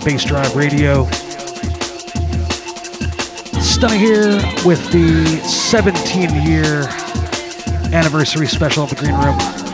Bassdrive Radio. Stunna here with the 17 year anniversary special of the Green Room.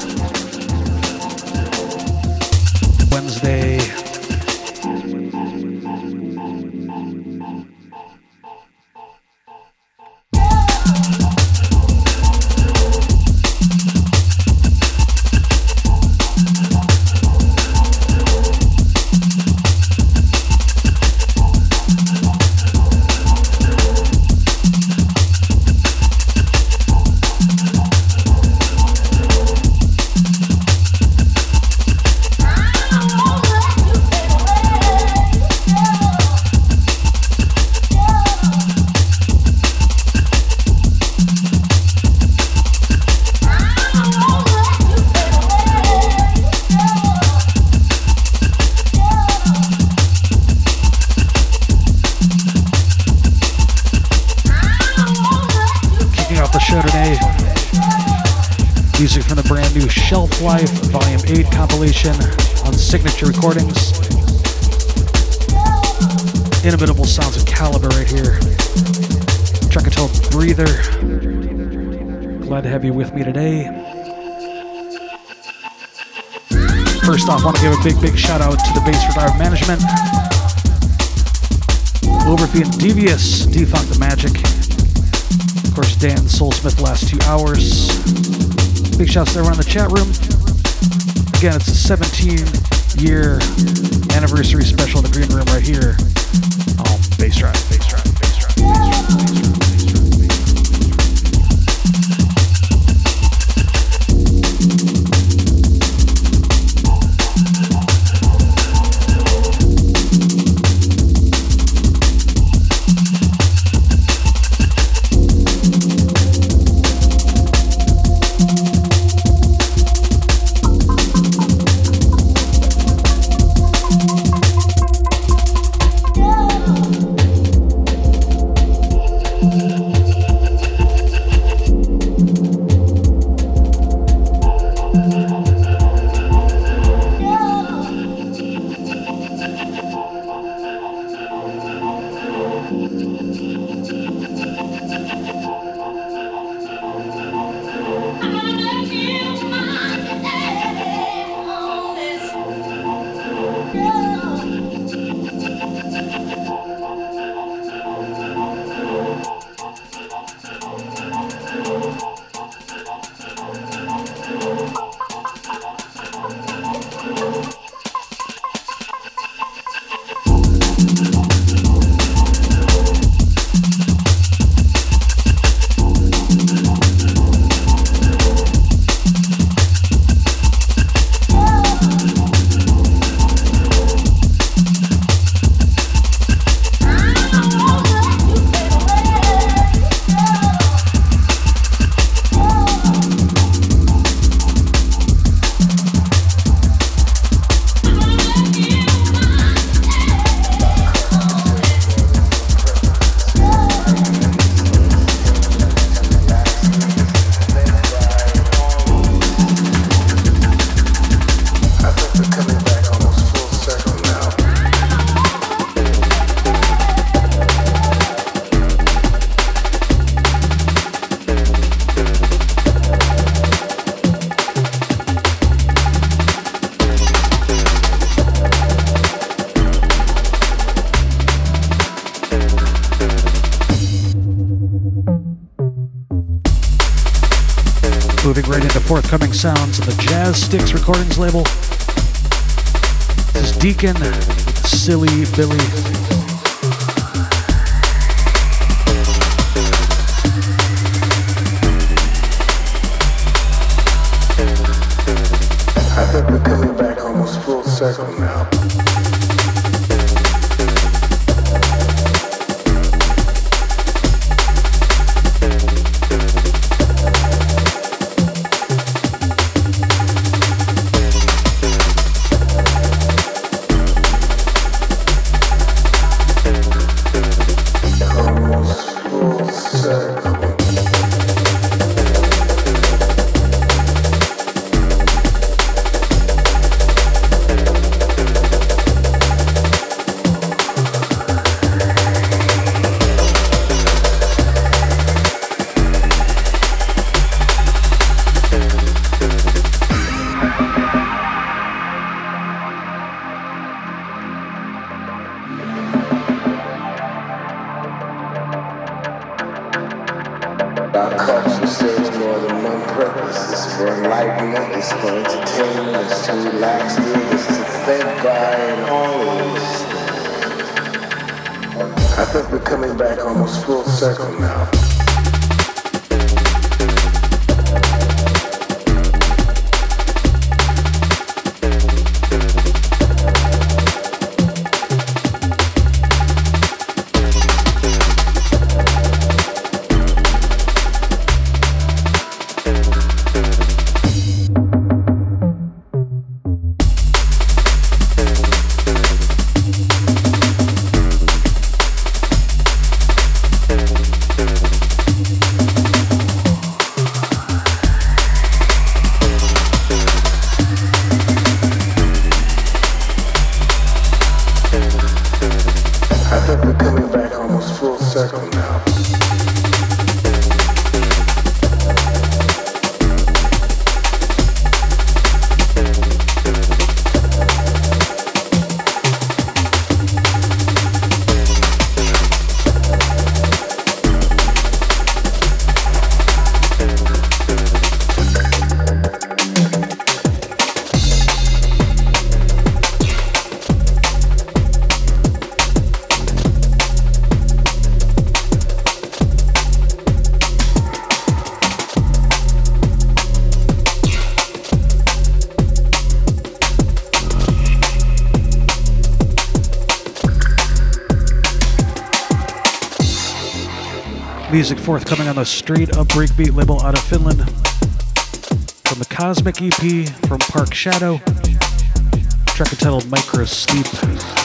Shouts everyone in the chat room. Again, it's a 17 year anniversary special in the green room right here on Bassdrive, Bass Drive, Bassdrive, Bass Drive, Sticks Recordings label. This is Decon, Silly Billy. I think we're coming back almost full circle now. Music forthcoming on the Straight Up Breakbeat label out of Finland. From the Cosmic EP from Park Shadow, track entitled Microsleep.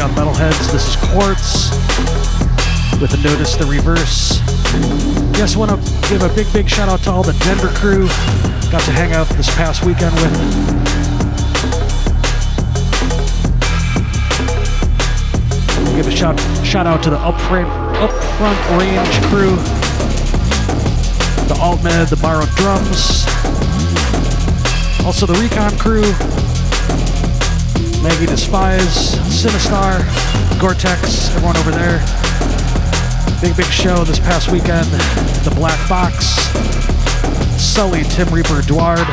On Metalheadz. This is Quartz with a notice the reverse. Just want to give a big, big shout out to all the Denver crew. Got to hang out this past weekend with. Give a shout shout out to the upfront upfront range crew, the Altmed, the borrowed drums, also the Recon crew, Maggie Despise, Sinistar, Gore-Tex, everyone over there. Big, big show this past weekend. The Black Box, Sully, Tim Reaper, Dwarde.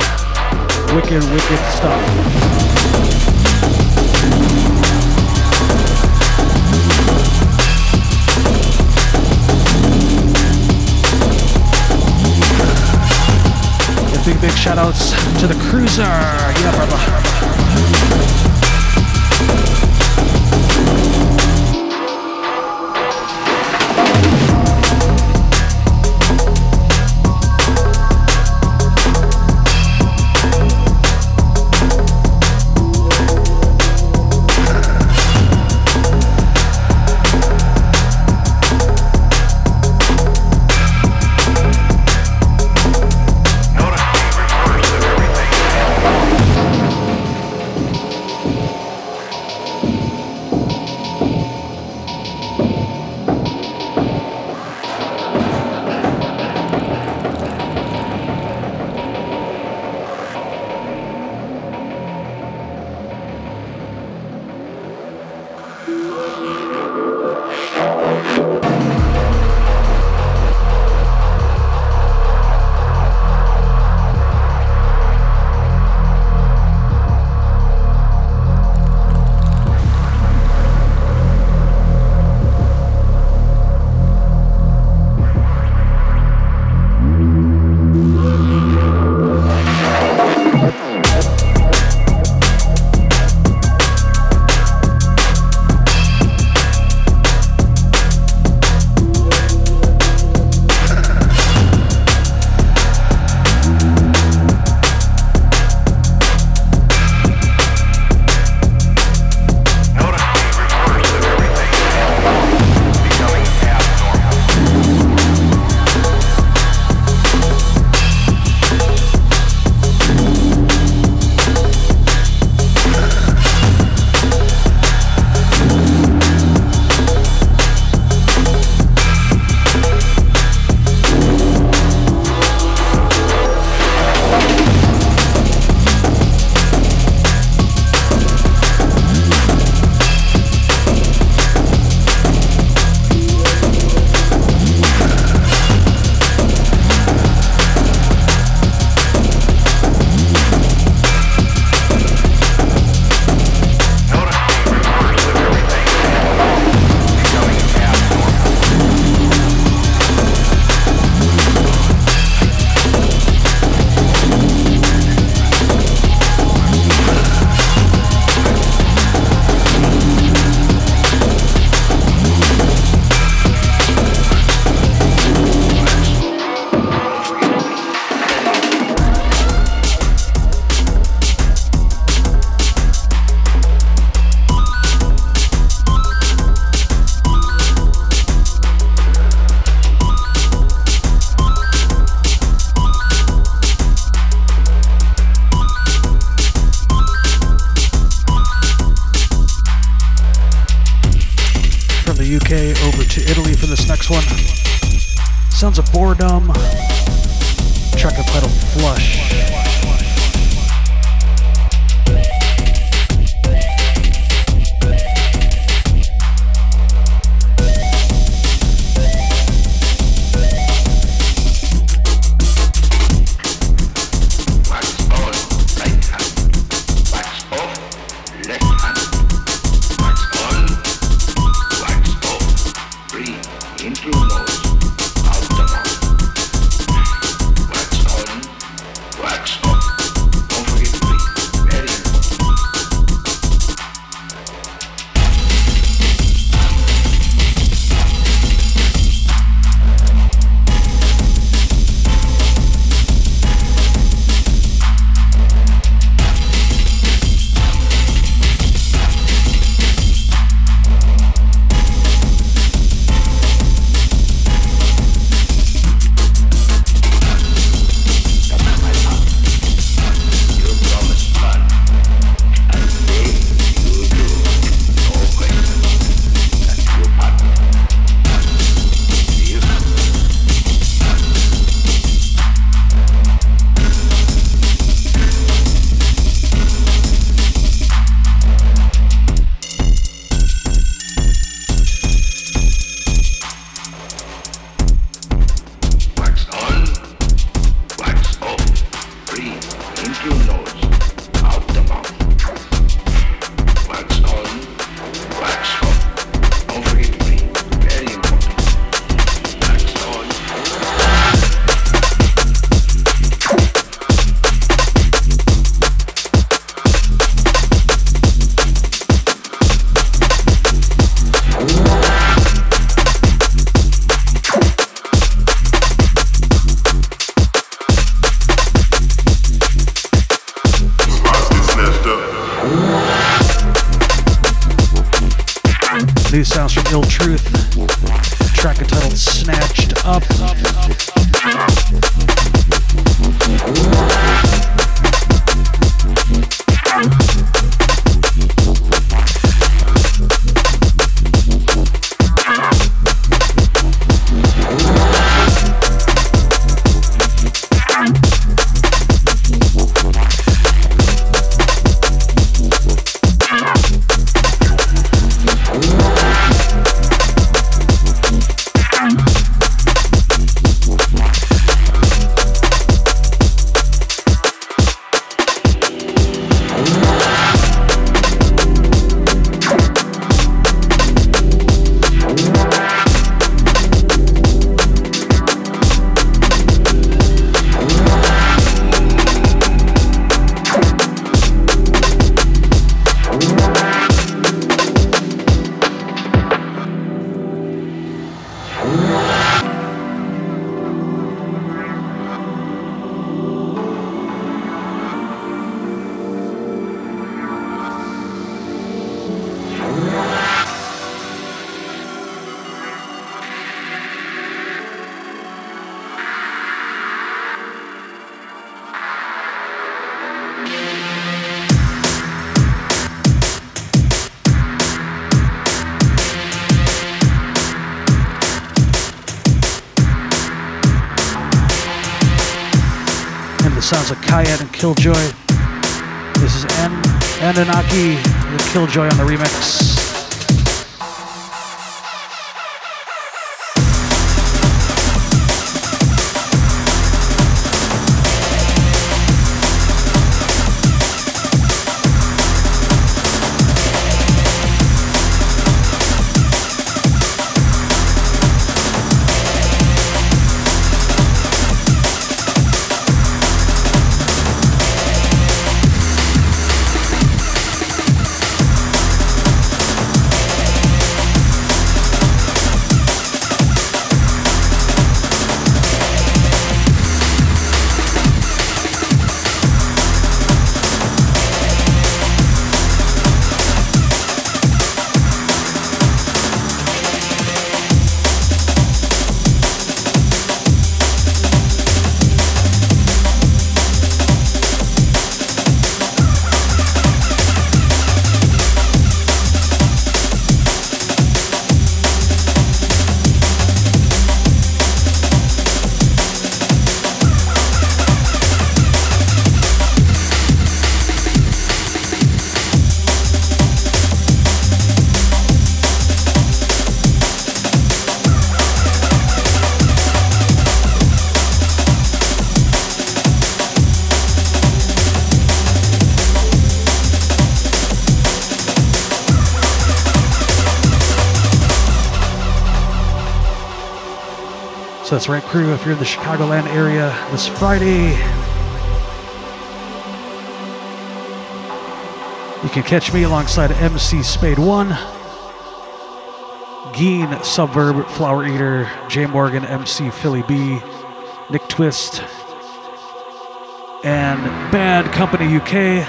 Wicked, wicked stuff. big, big shout outs to the cruiser. Yeah, brother. That's right, crew. If you're in the Chicagoland area this Friday, you can catch me alongside MC Spade One, Geen Subverb, Flower Eater, Jay Morgan, MC Philly B, Nick Twist, and Bad Company UK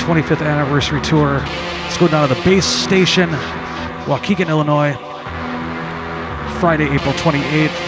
25th anniversary tour. Let's go down to the base station, Waukegan, Illinois. Friday, April 28th.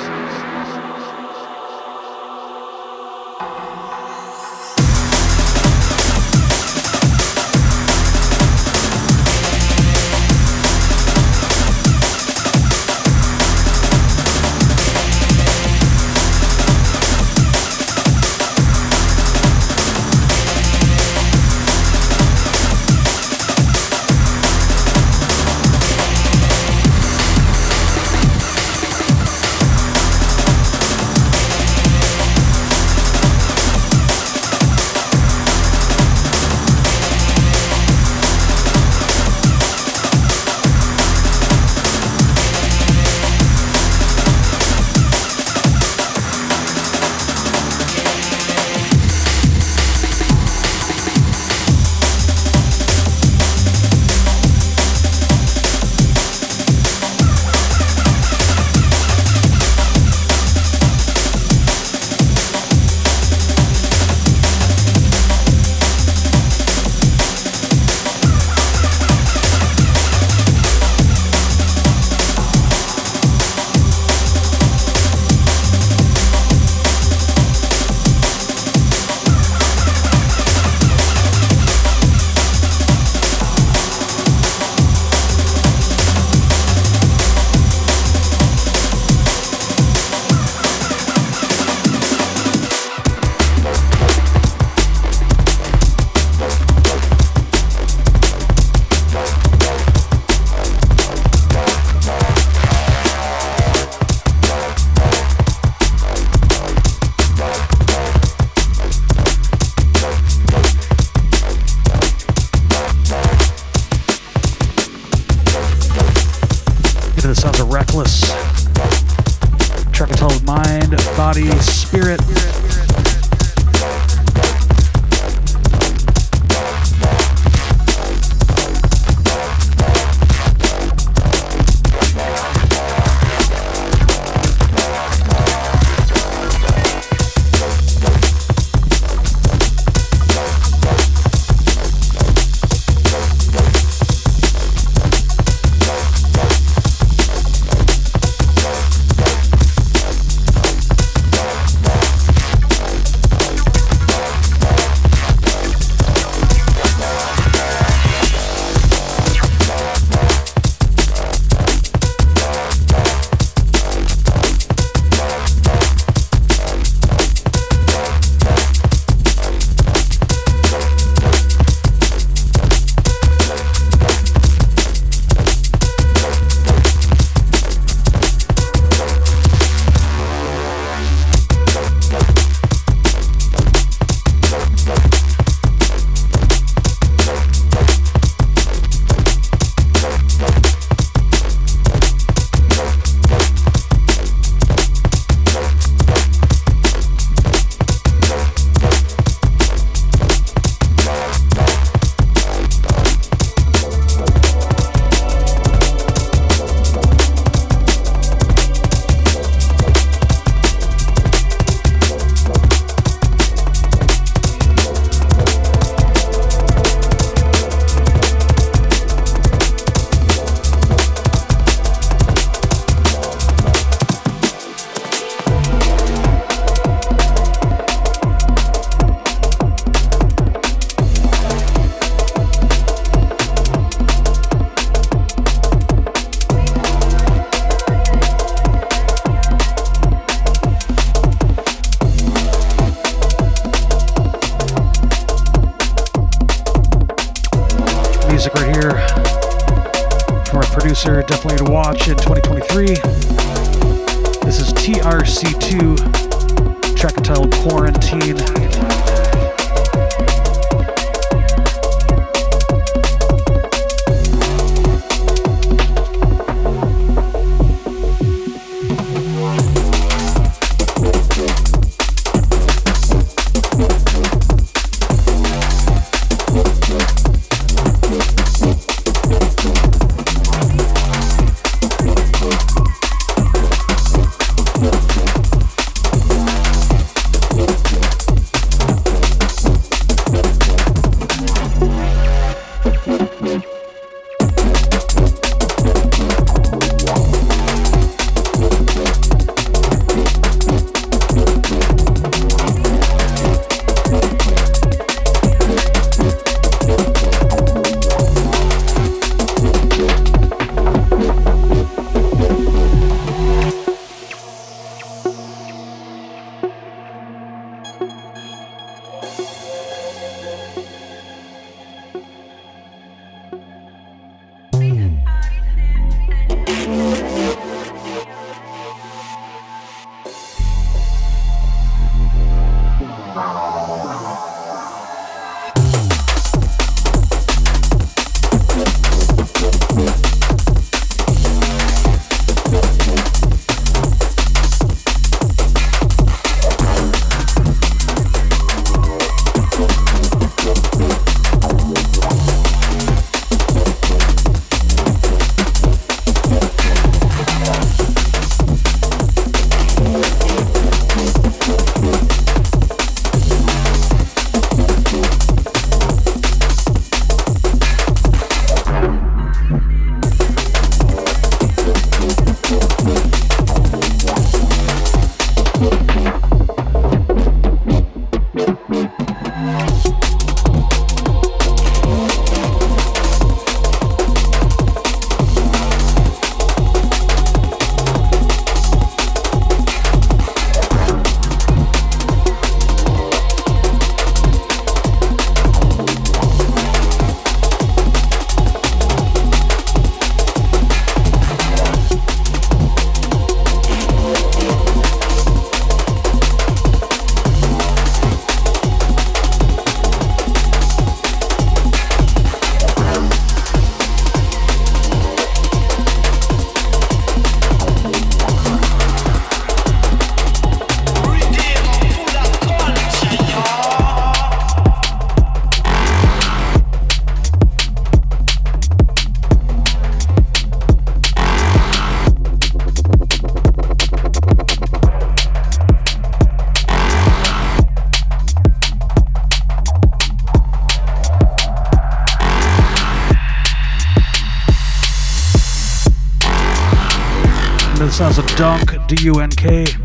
Of Dunk,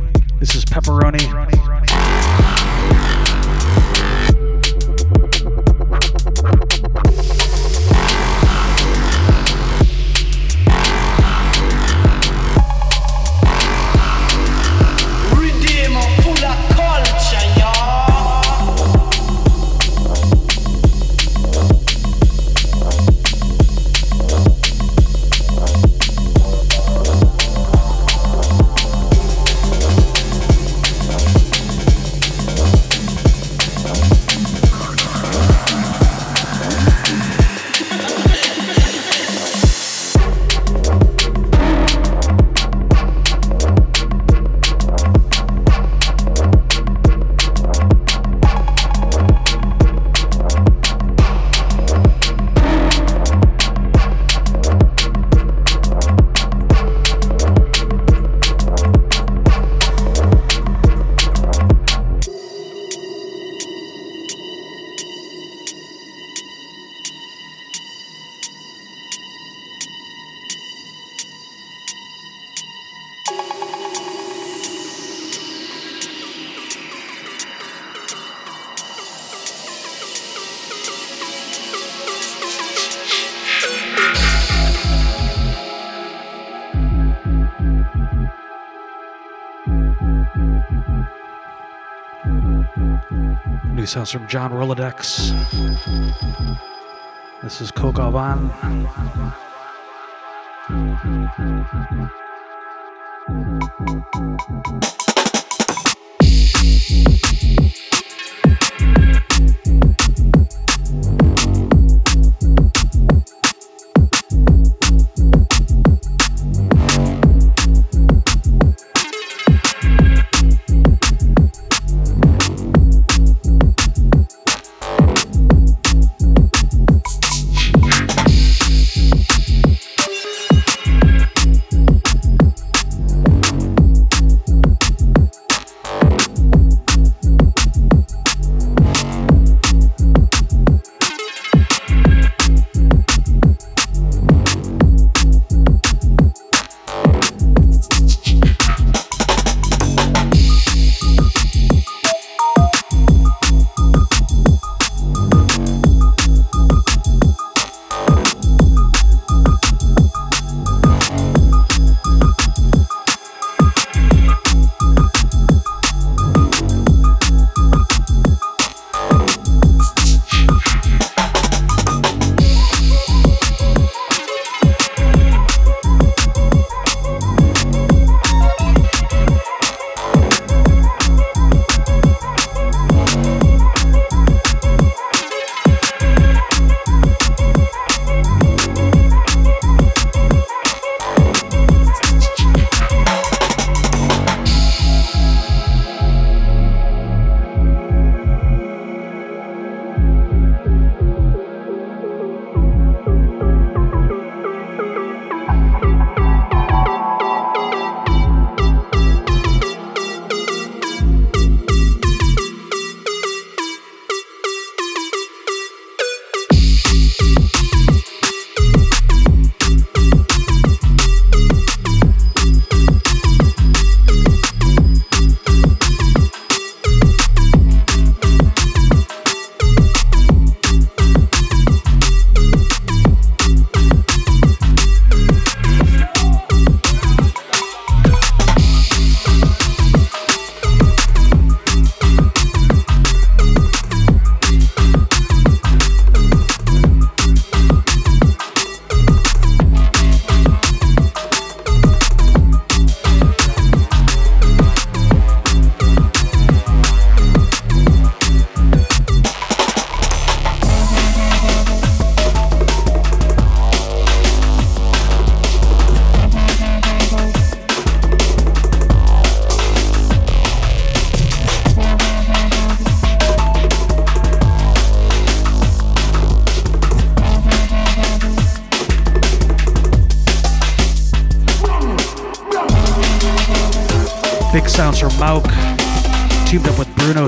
from John Rolodex. This is Coq au Vin.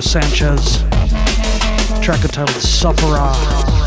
Sanchez. Track entitled Sufferah.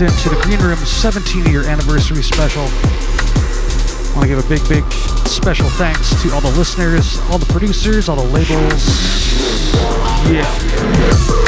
Locked into the Green Room 17 year anniversary special. I want to give a big, big special thanks to all the listeners, all the producers, all the labels. Yeah.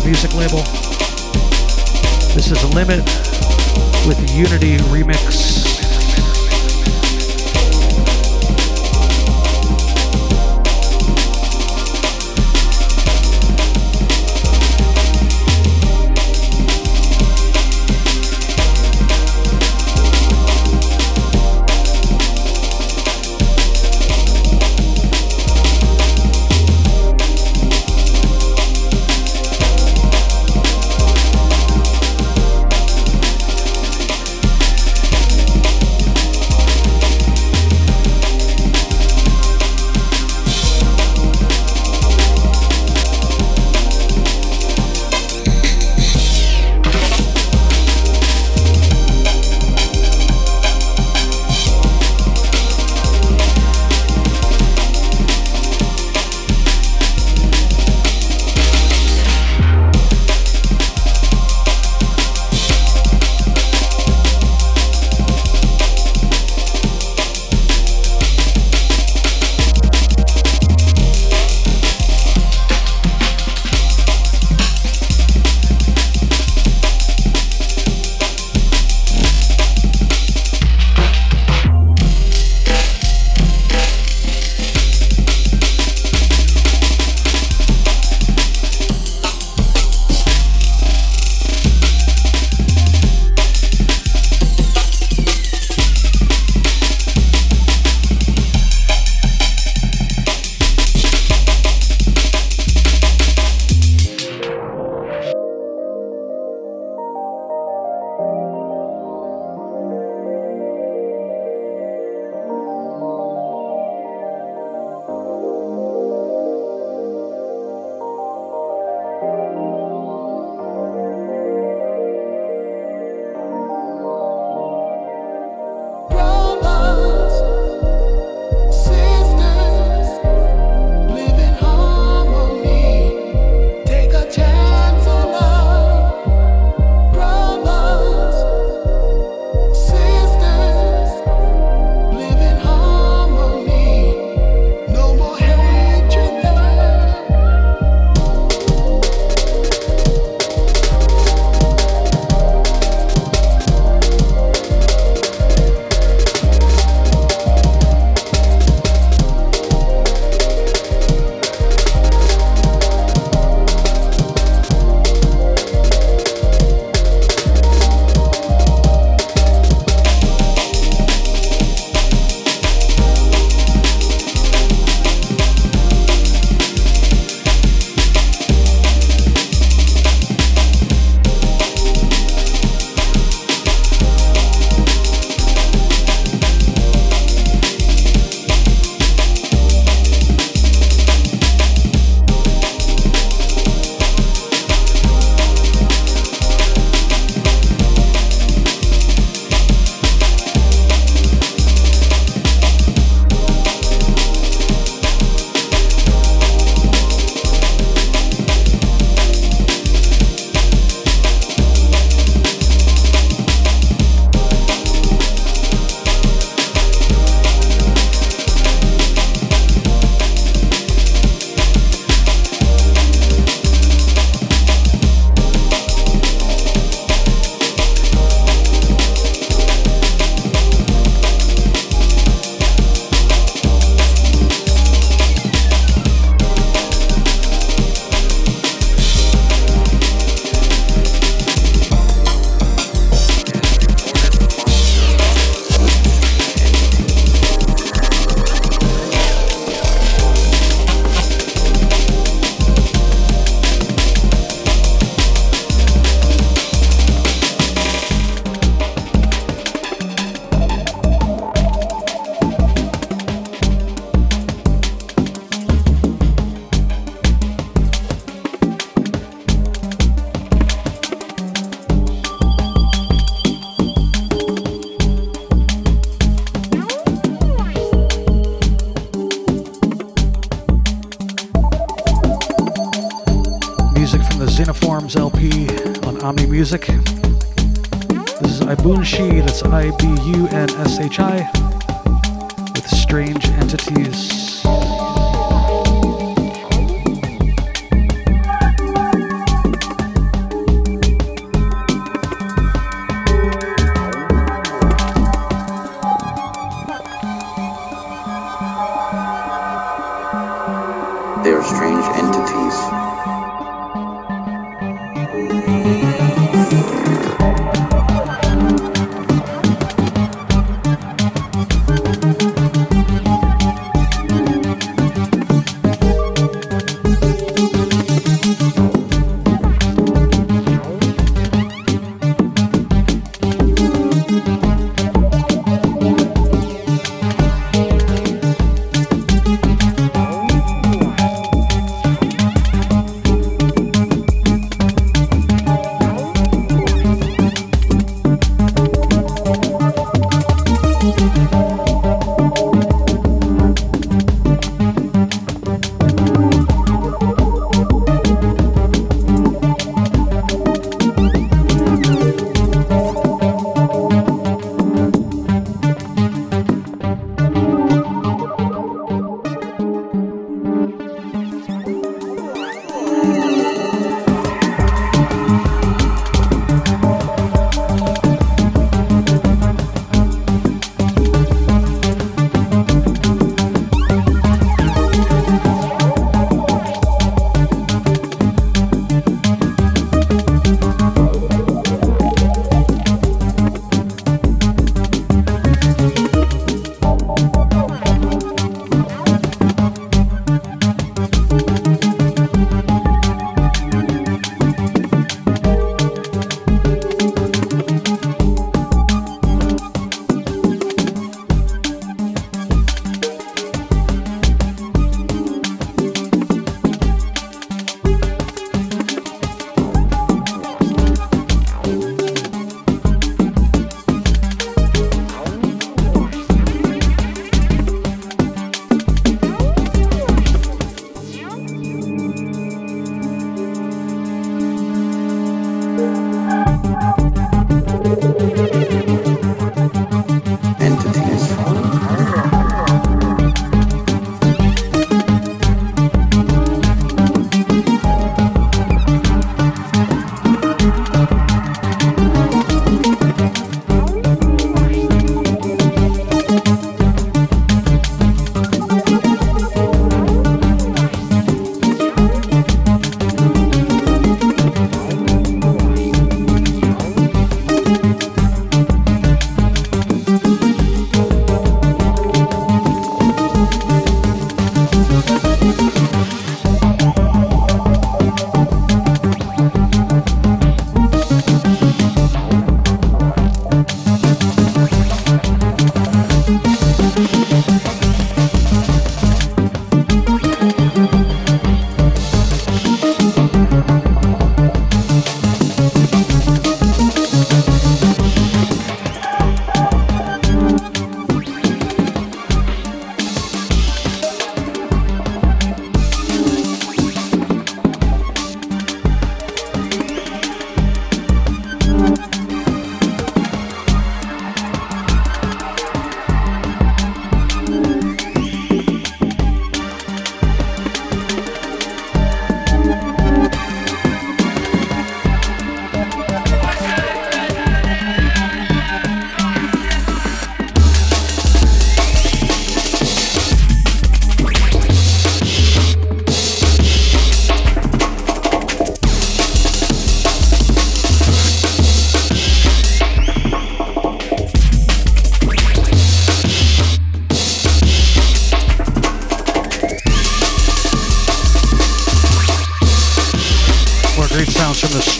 music label.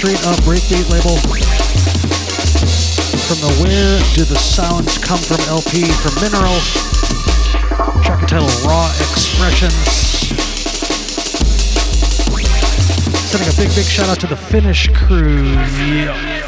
Breakbeat label. From the Where Do the Sounds Come From LP from Mineral. Track entitled Raw Expressions. Sending a big, big shout out to the Finnish crew. Yeah.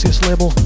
Celsius label.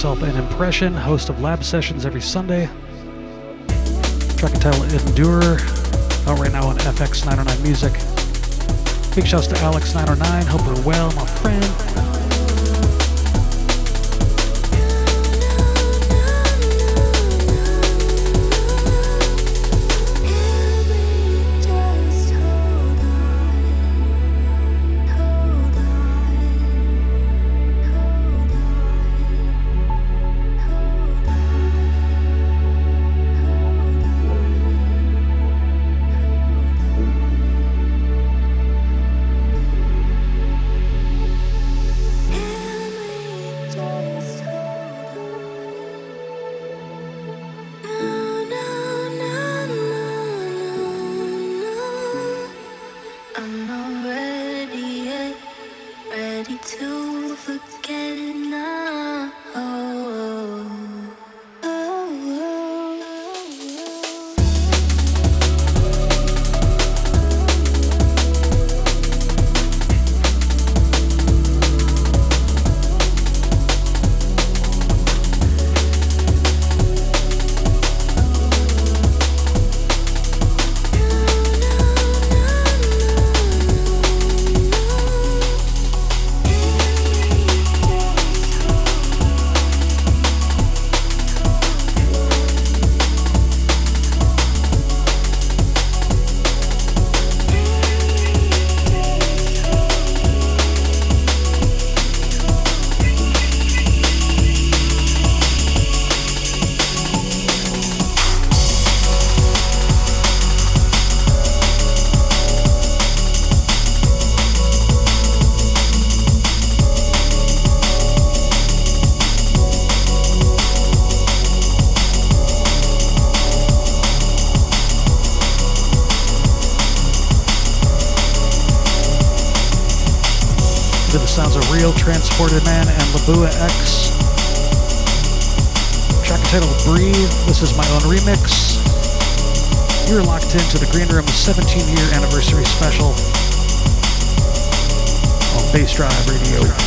Myself and Impression, host of Lab Sessions every Sunday. Track entitled Endure, out right now on FX 909 Music. Big shouts to Alex909, hope you're well, my friend. Man and Labua X. Track entitled Breathe. This is my own remix. You're locked into the Green Room 17 year anniversary special on Bassdrive Radio.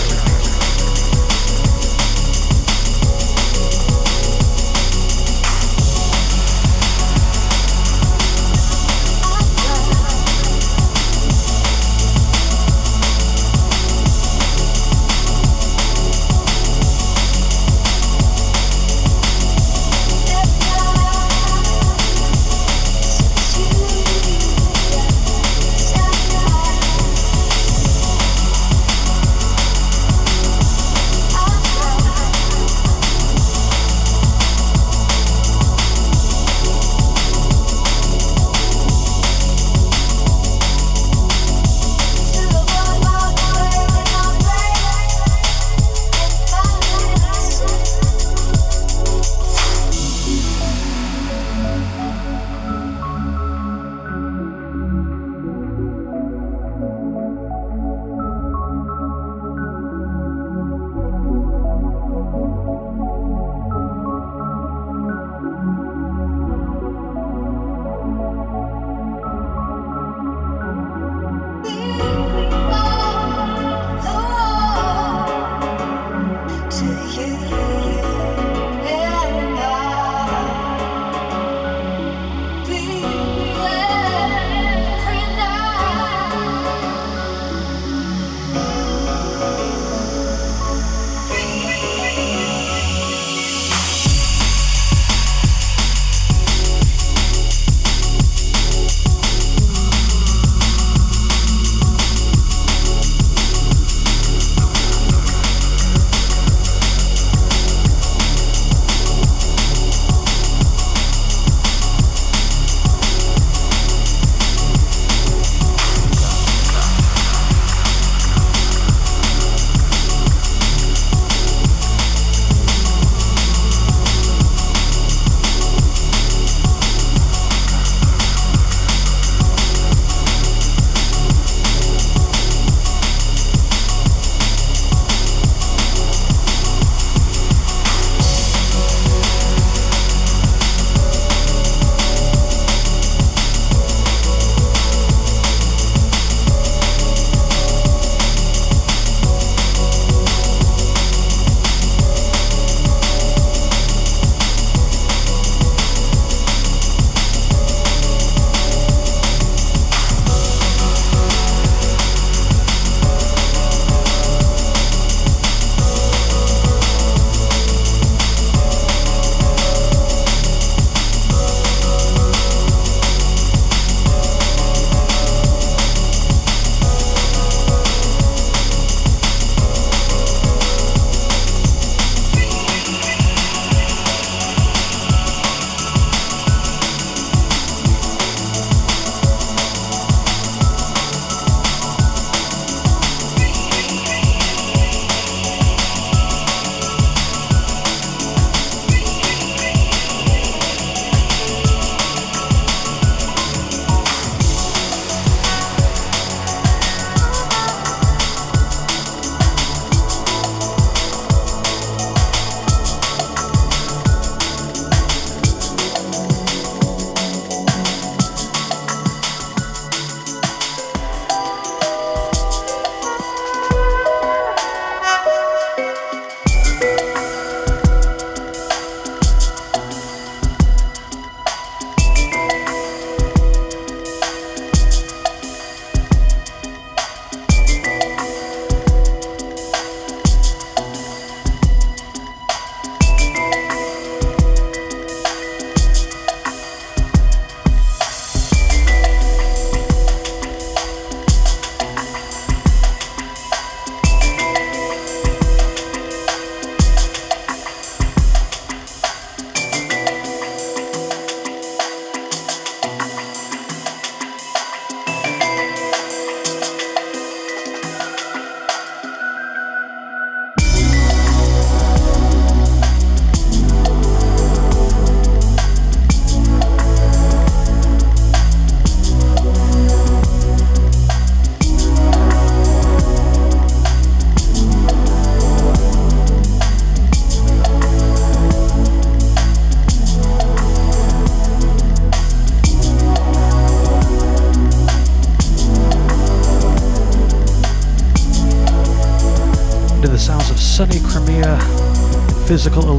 Physical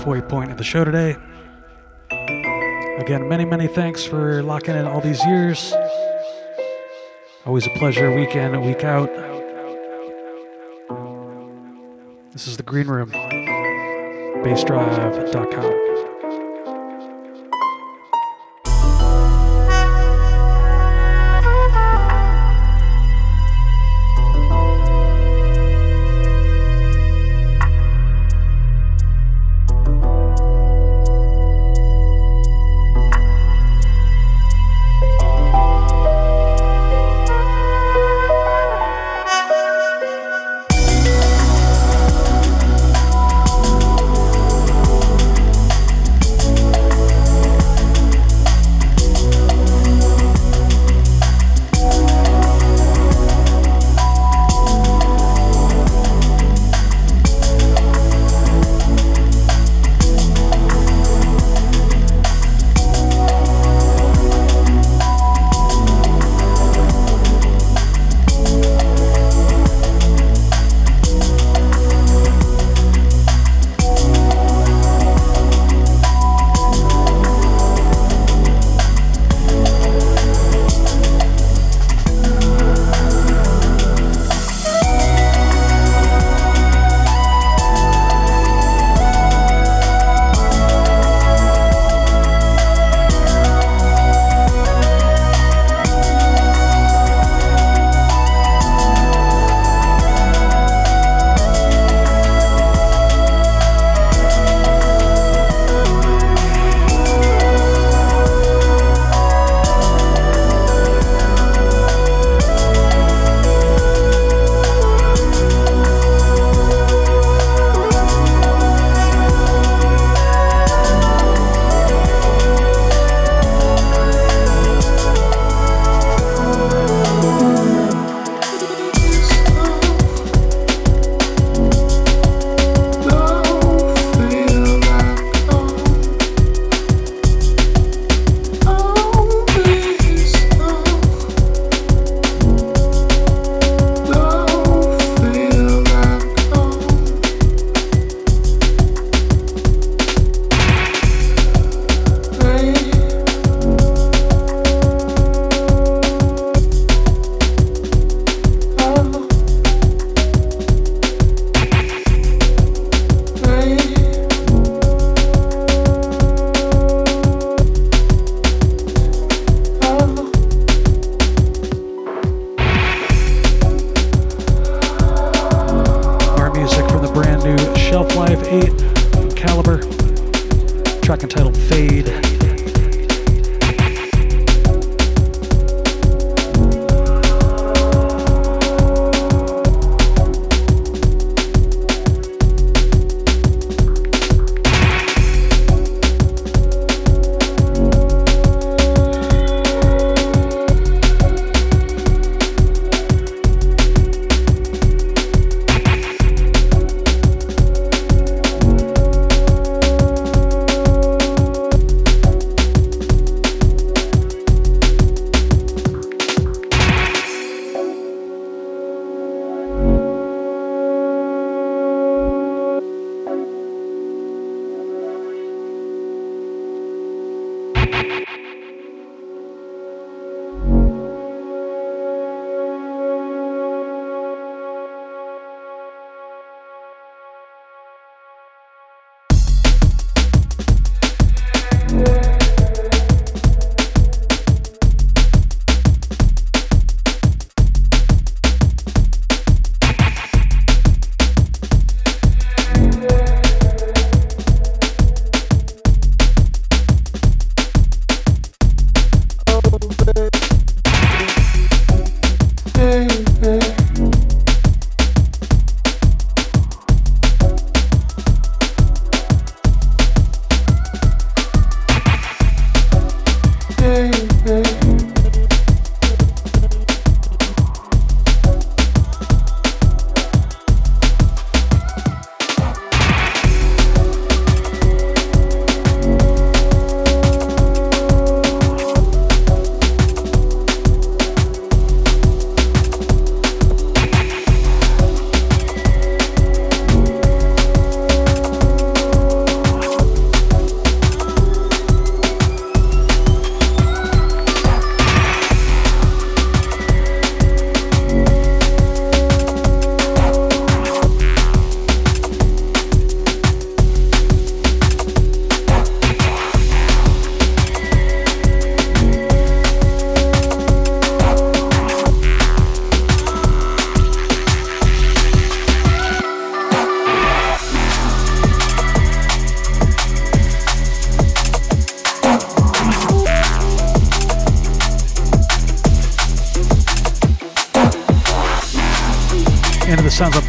halfway point of the show today. Again, many, many thanks for locking in all these years. Always a pleasure, week in, week out. This is the Green Room, bassdrive.com.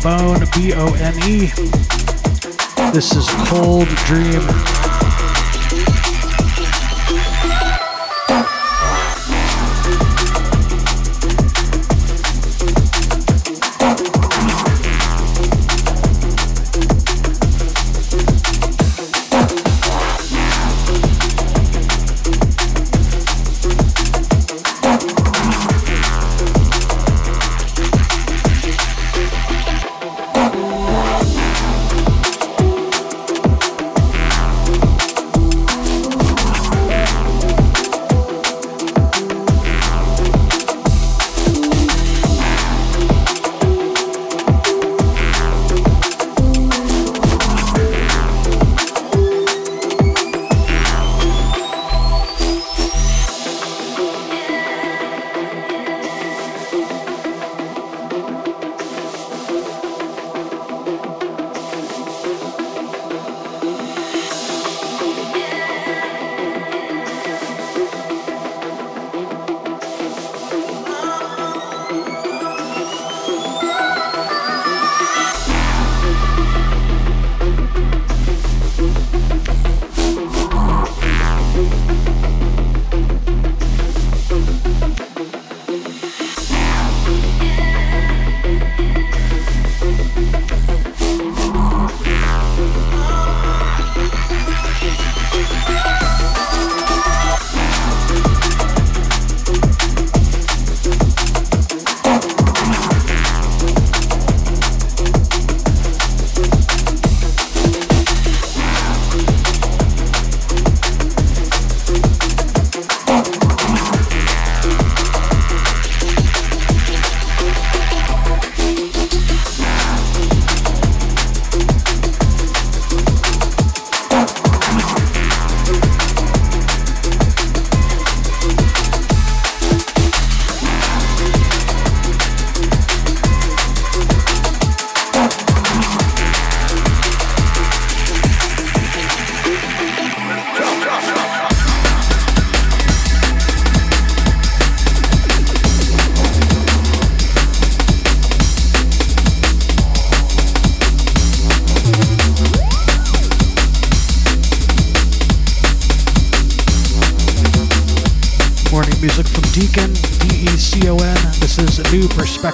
Bone, B O N E. This is Cold Dream.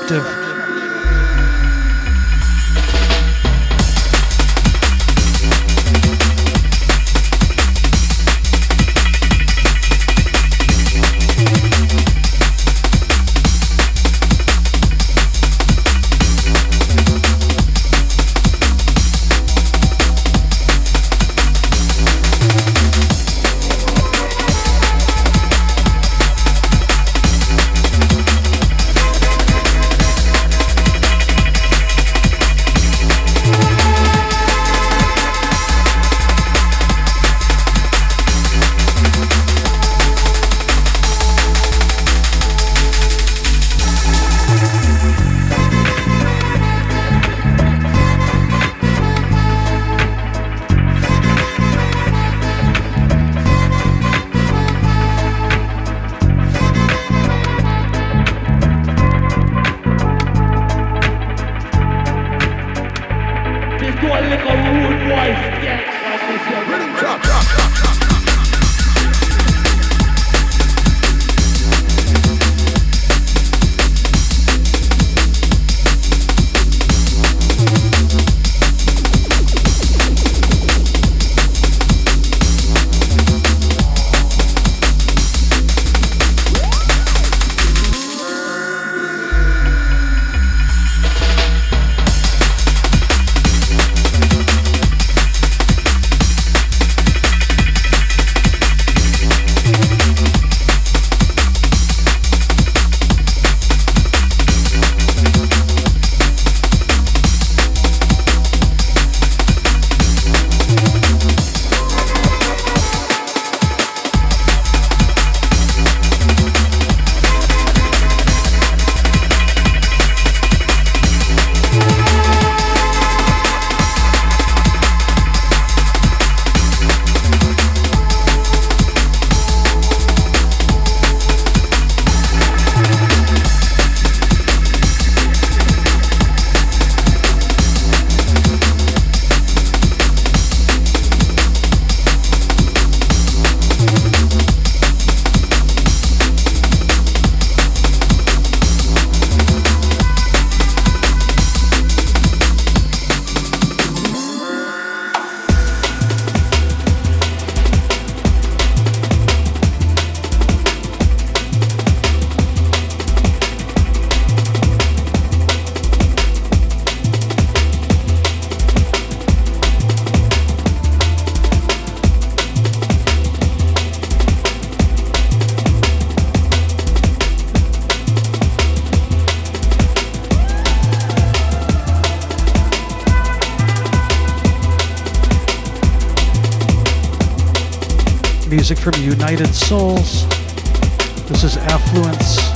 Perspective. Music from United Souls. This is Affluence.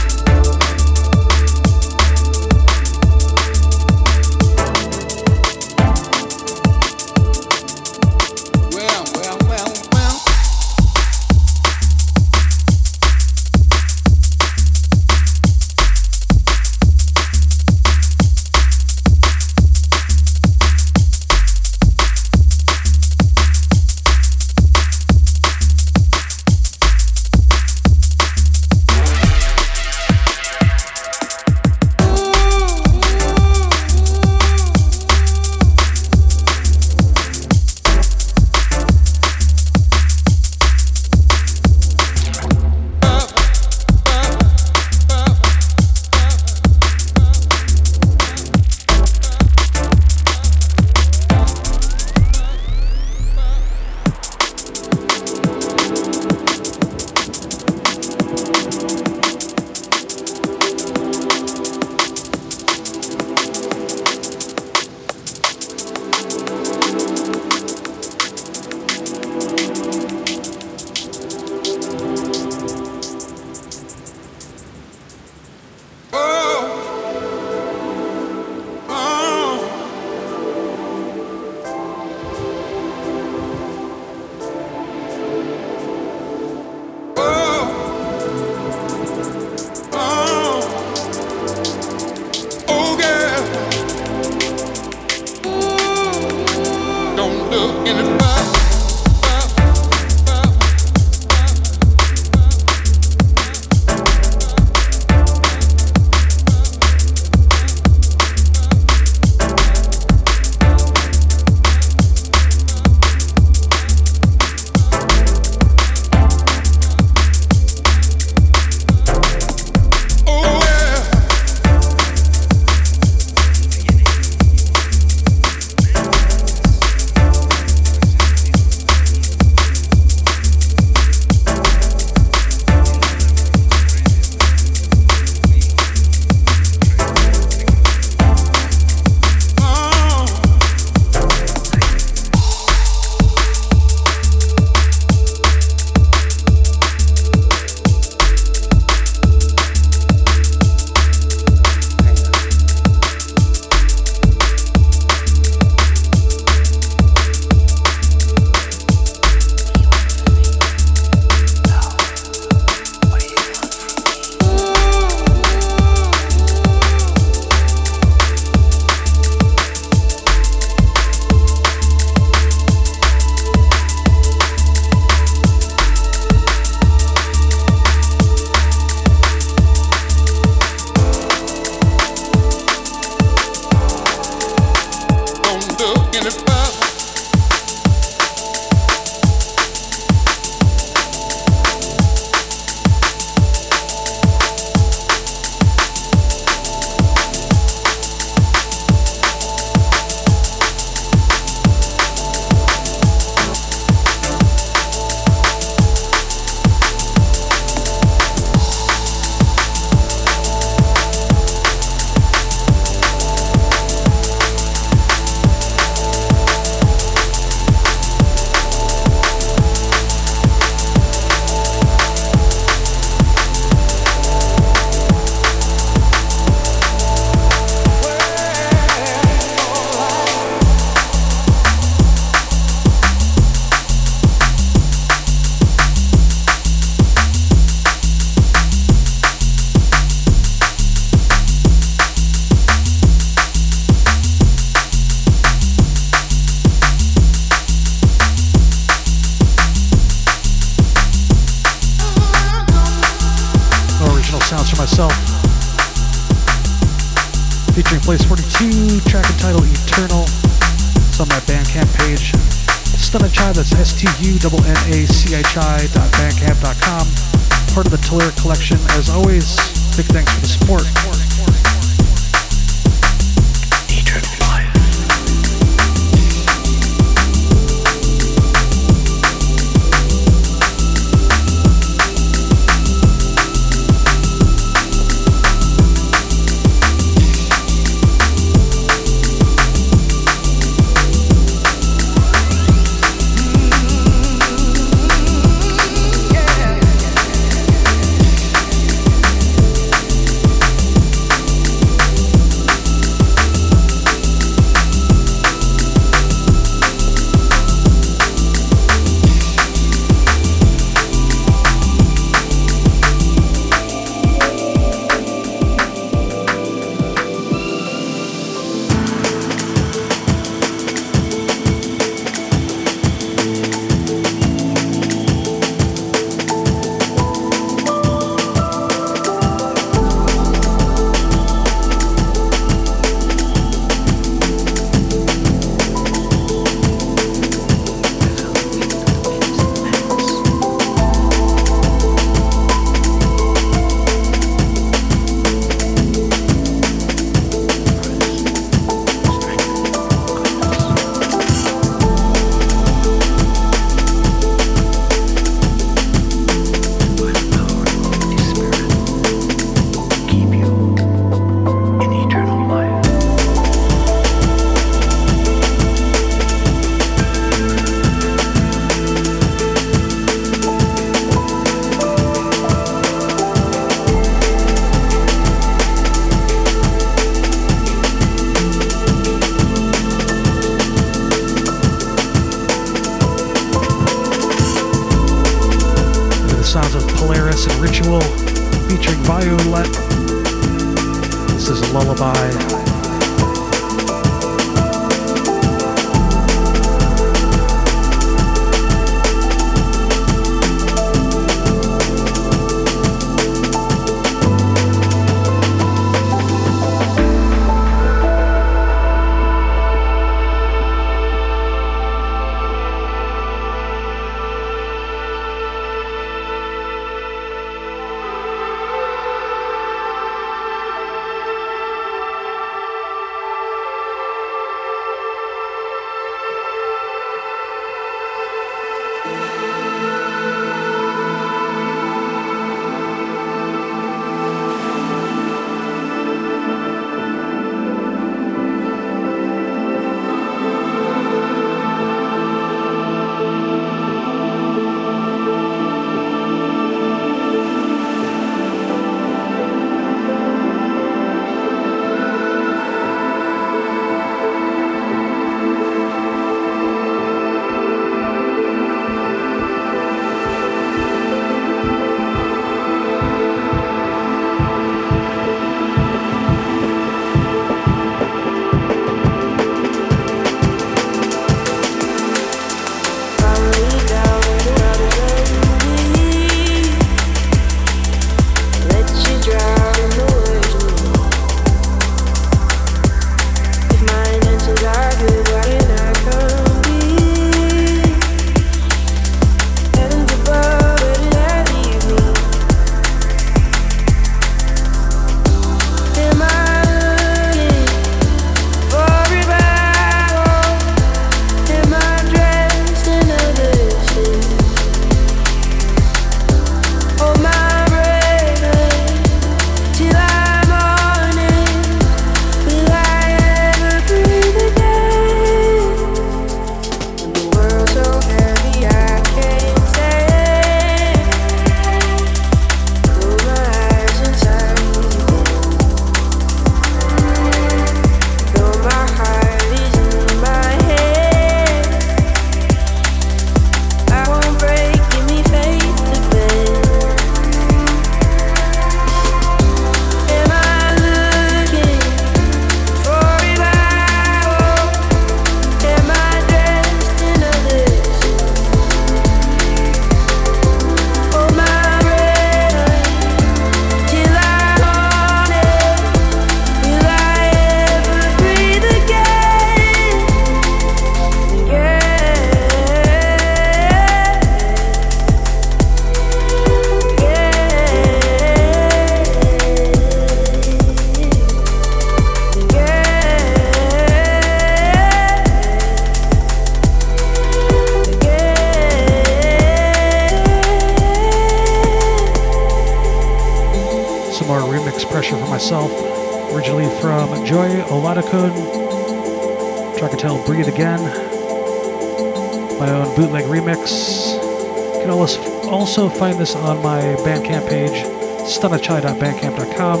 Find this on my Bandcamp page, stunachai.bandcamp.com.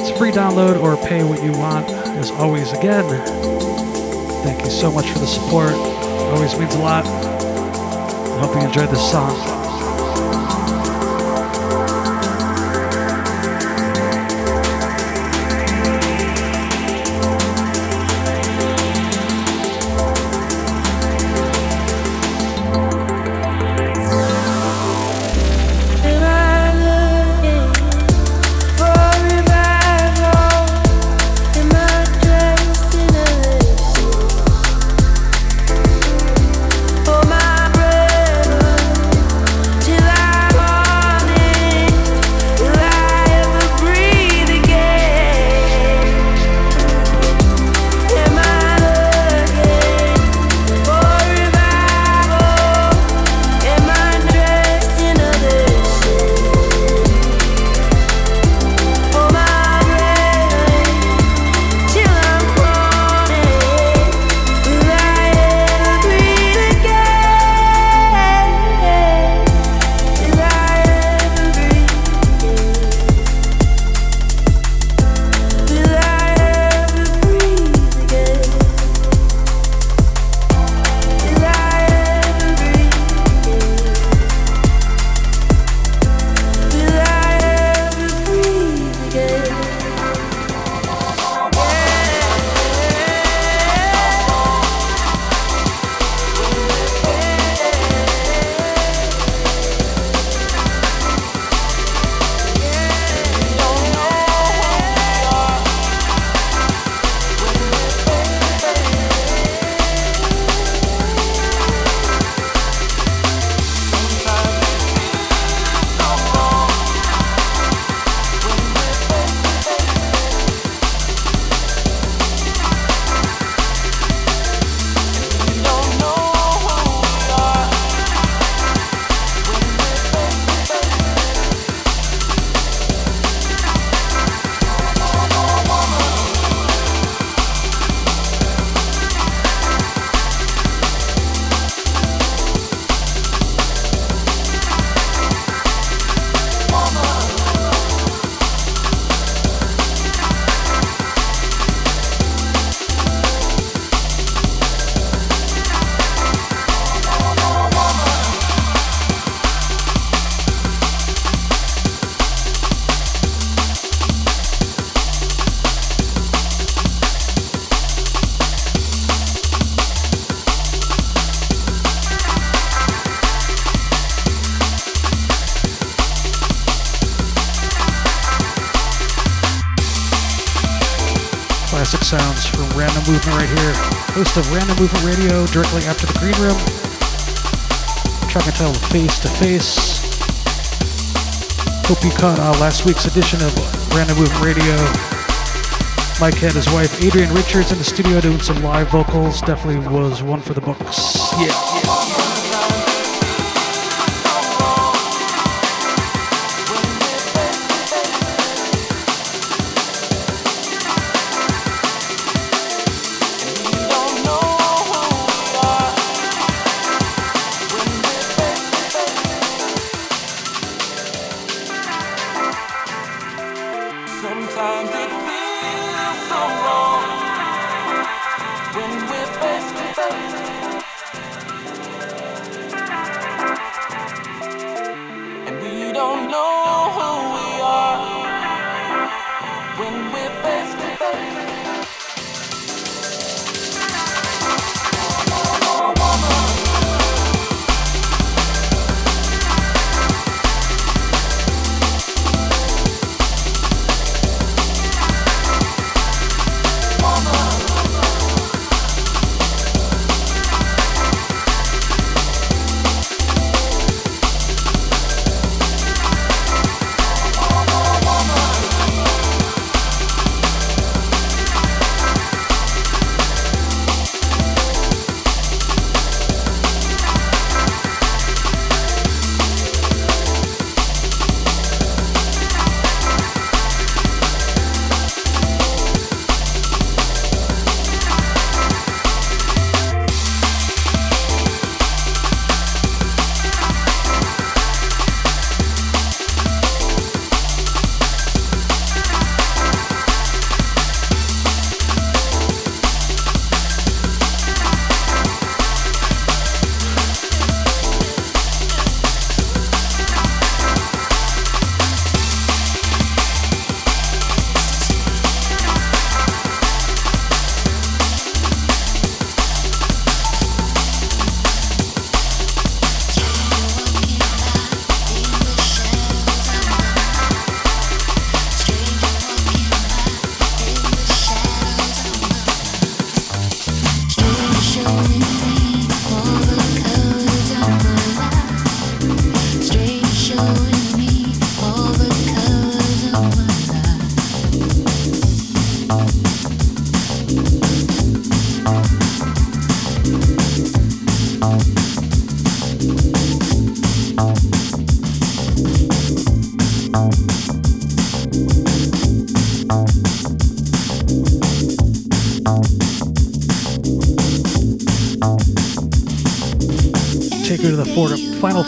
It's a free download or pay what you want. As always, again, thank you so much for the support. It always means a lot. I hope you enjoyed this song. Host of Random Movement Radio directly after the Green Room. Track and title Face to Face. Hope you caught uh, last week's edition of Random Movement Radio. Mike had his wife Adrian Richards in the studio doing some live vocals. Definitely was one for the books. yeah. yeah.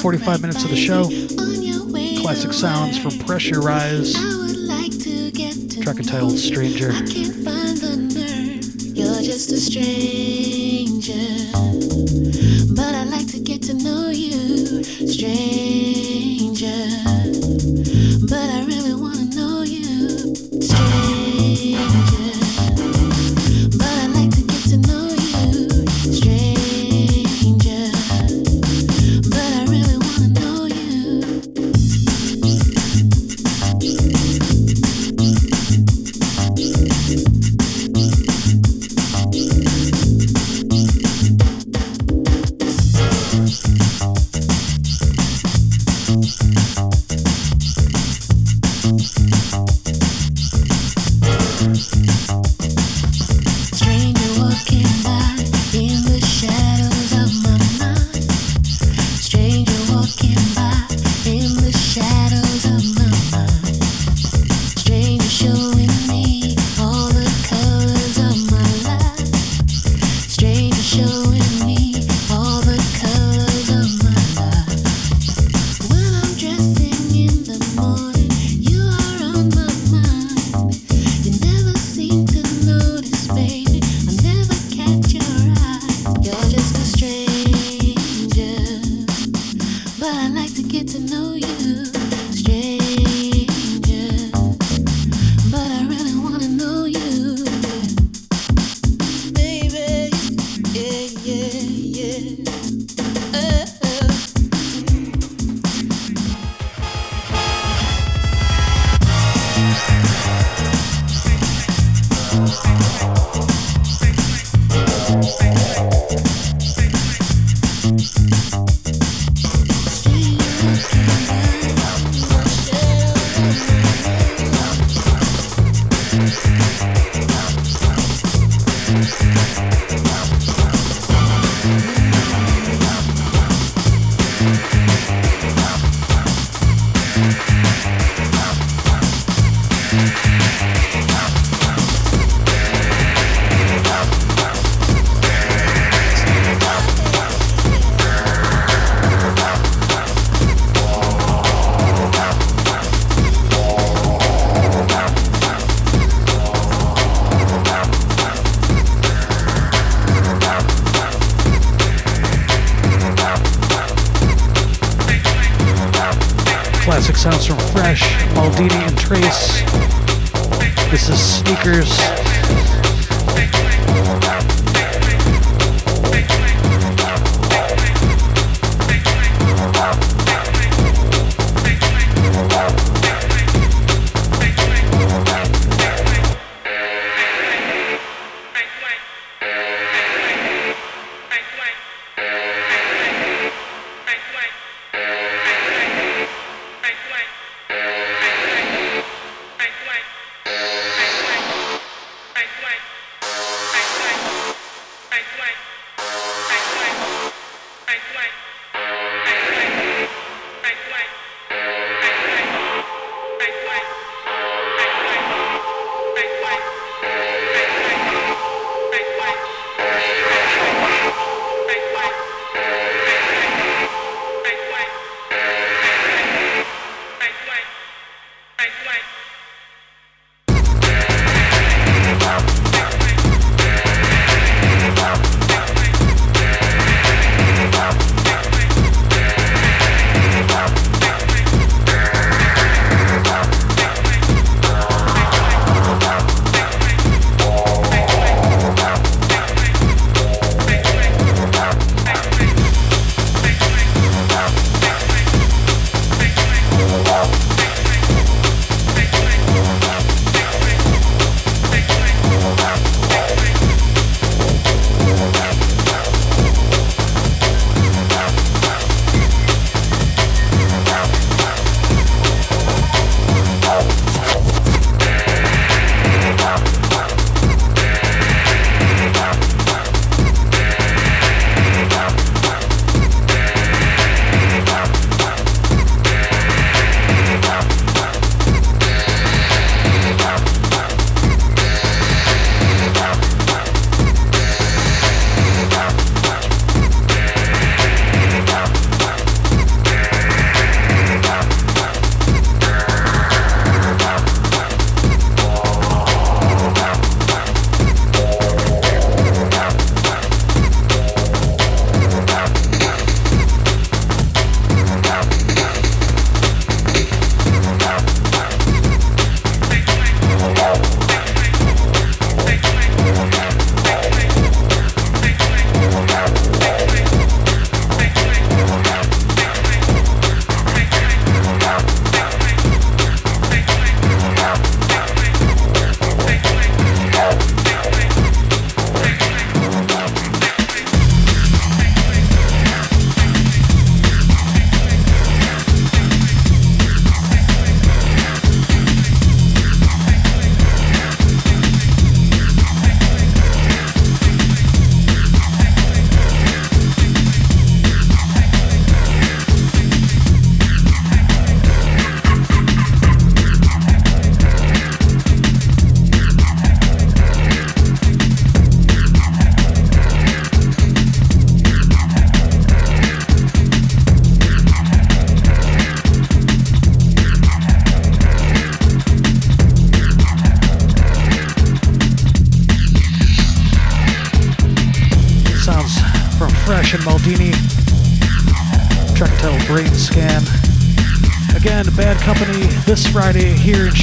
45 minutes of the show. Classic sounds from Pressure Rise. Track entitled Stranger.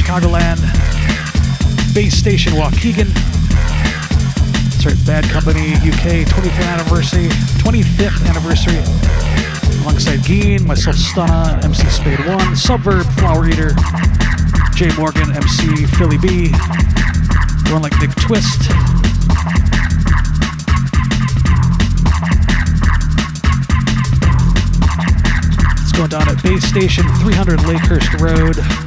Chicagoland. Base Station Waukegan. Right, Bad Company UK 25th anniversary. 25th anniversary. Alongside Geen, myself Stunna, MC Spade 1, Subverb, Flower Eater, Jay Morgan, MC Philly B, one like Nick Twist, It's going down at Base Station 300 Lakehurst Road.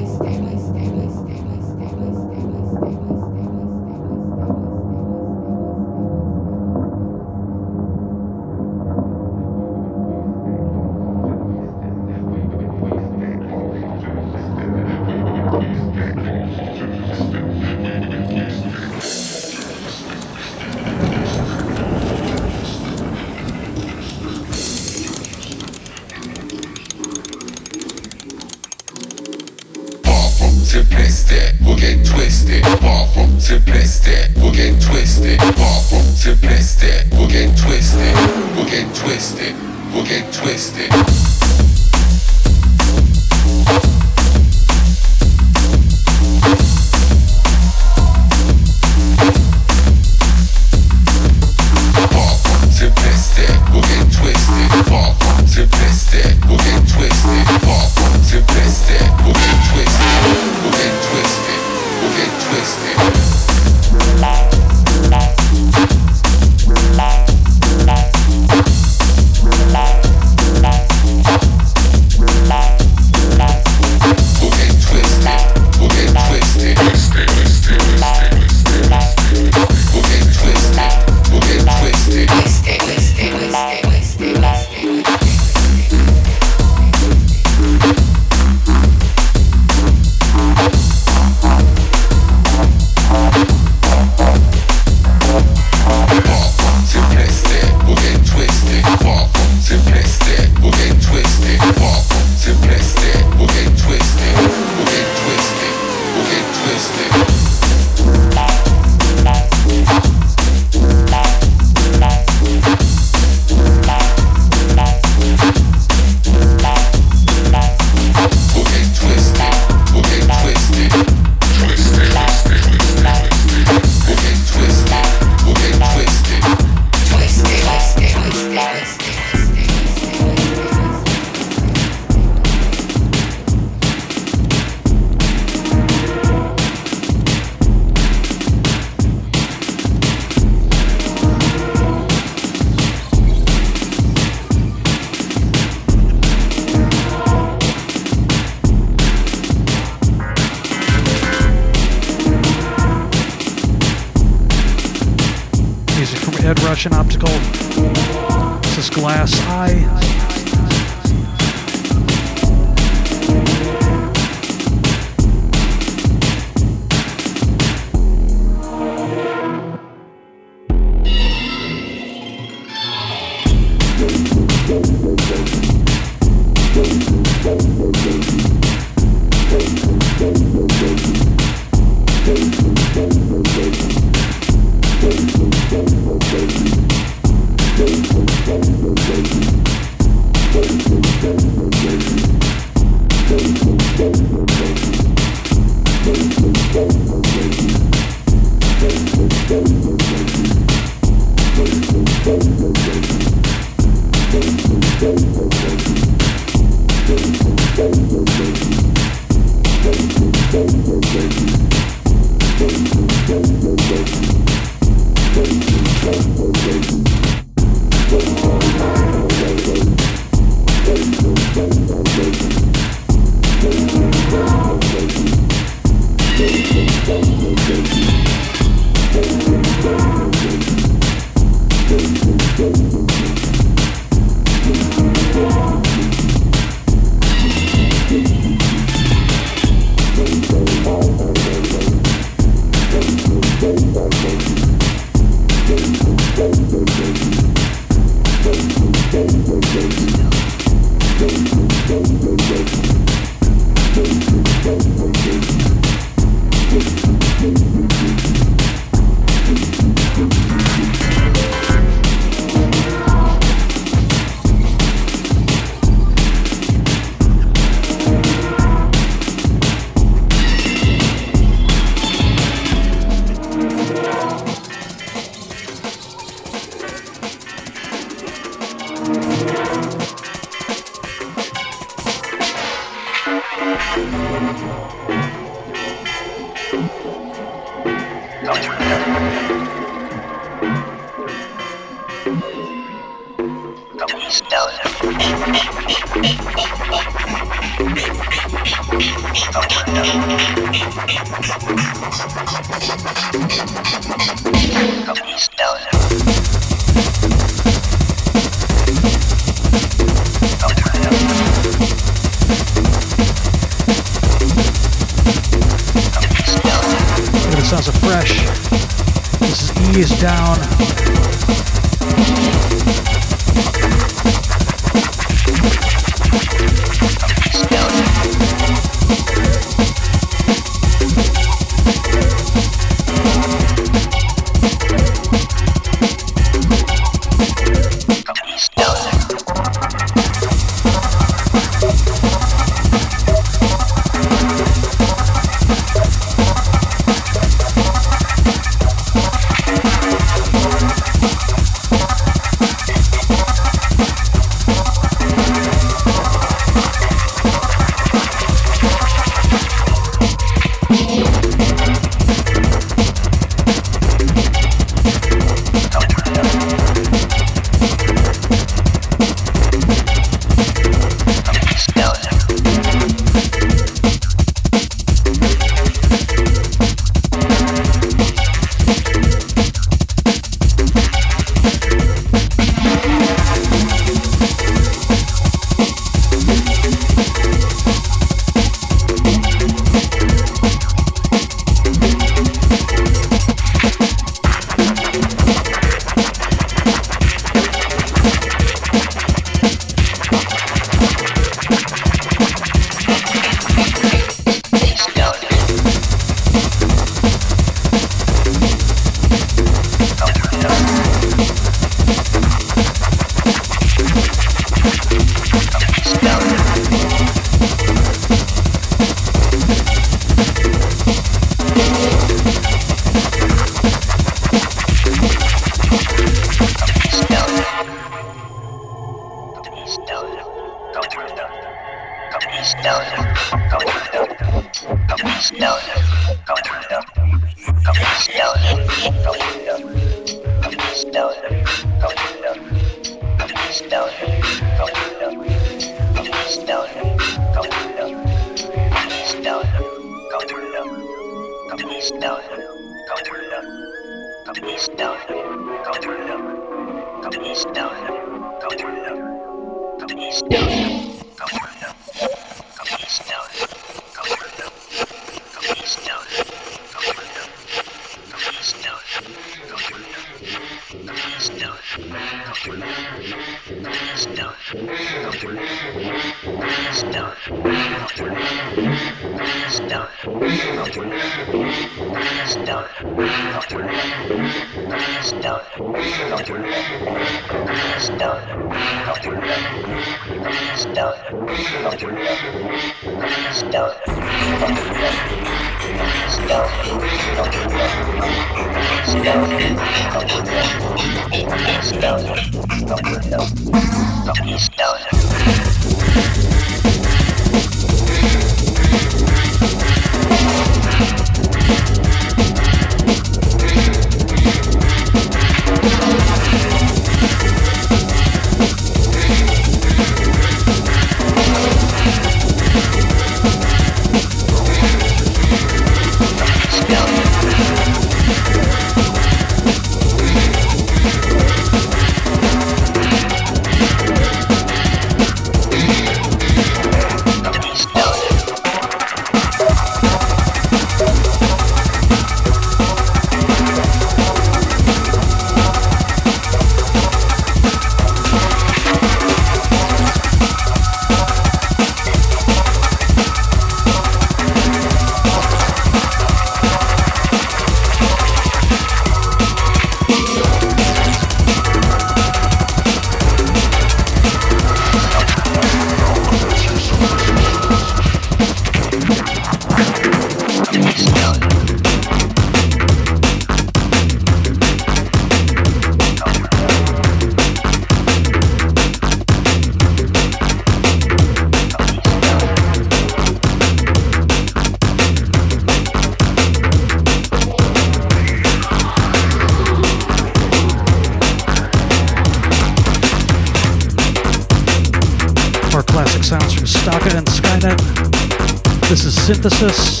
Synthesis.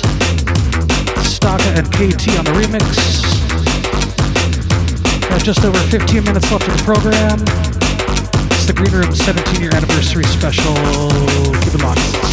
Stakka and K Tee on the remix. Got just over 15 minutes left of the program. It's the Green Room 17 year anniversary special. Keep it locked.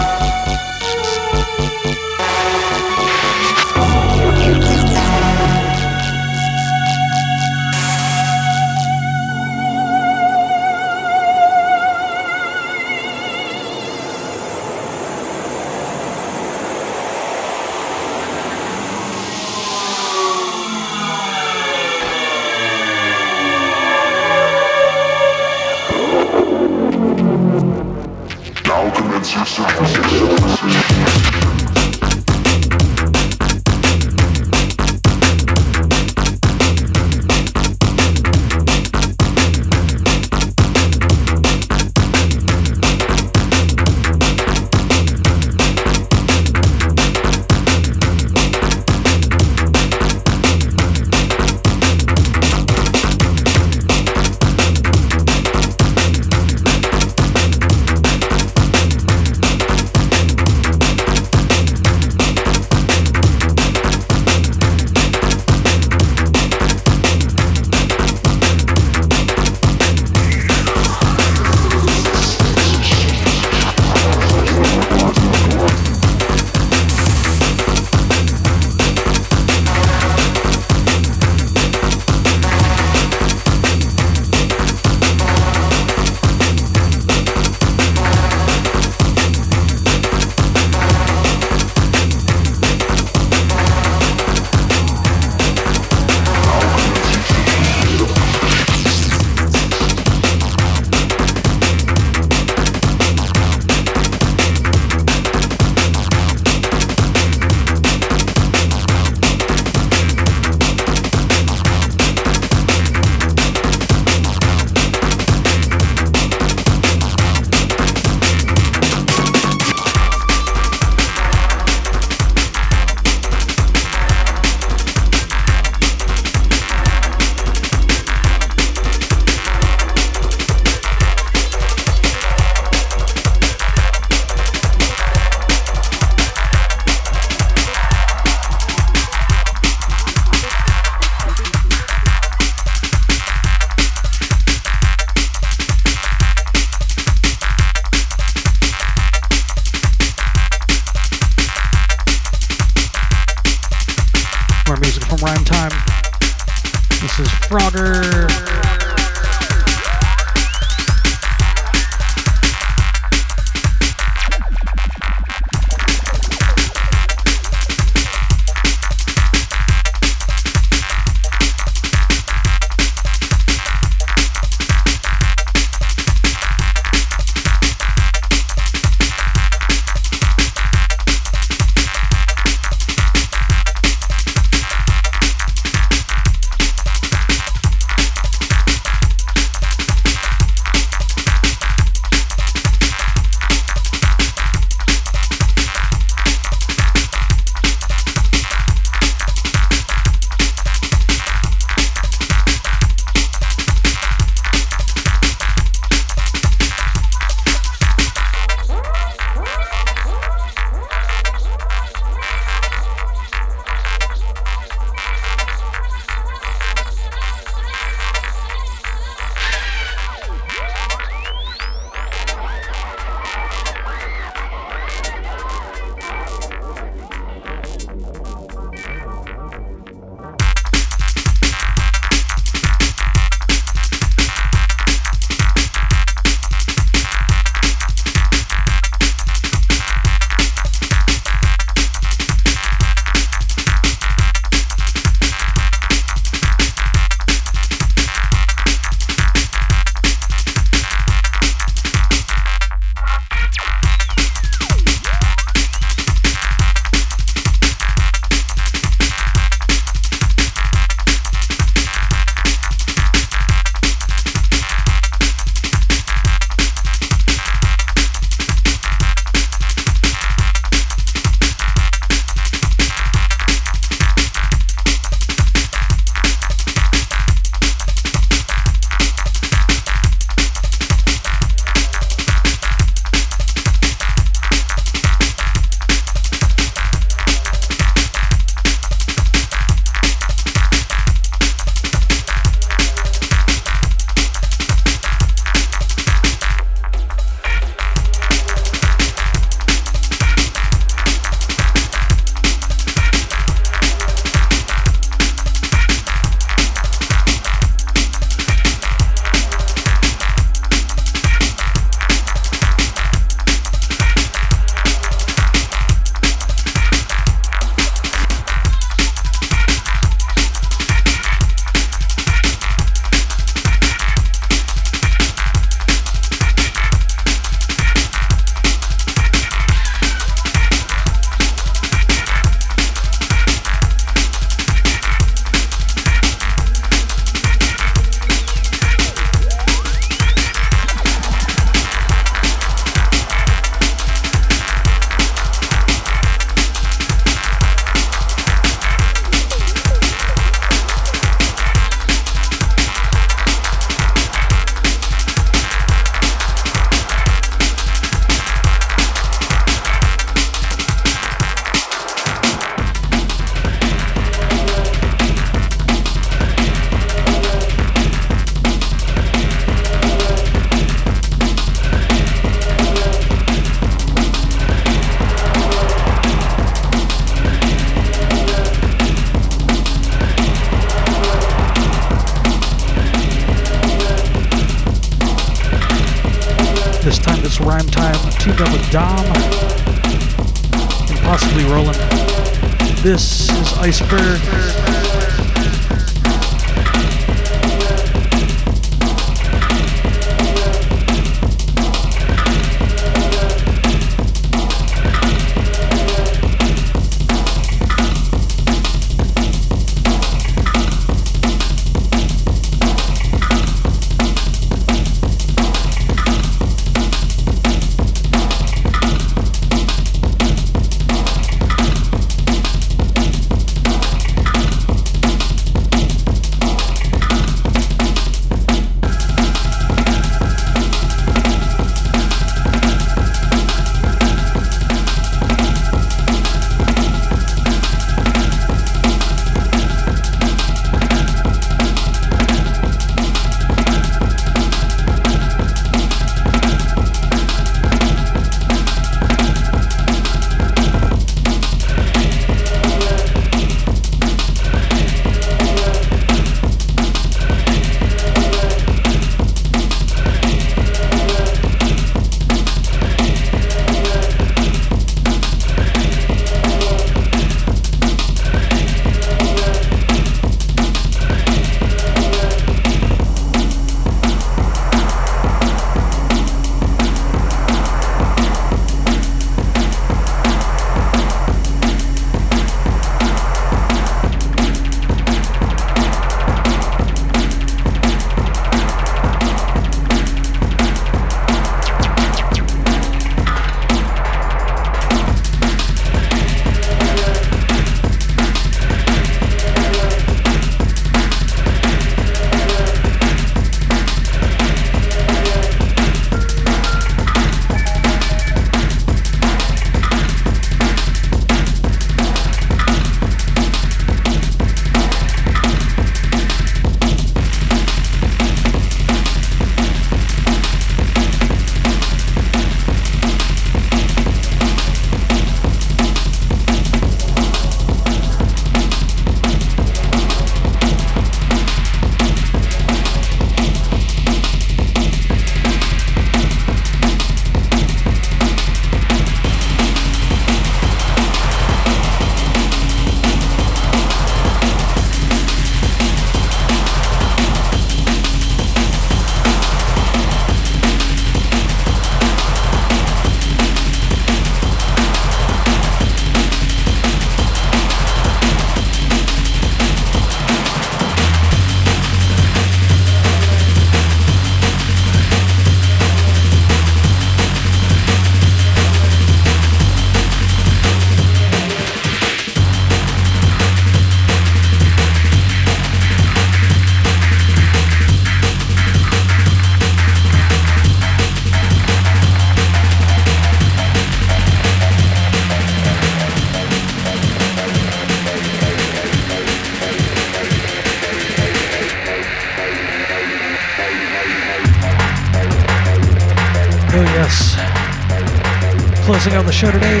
Show today.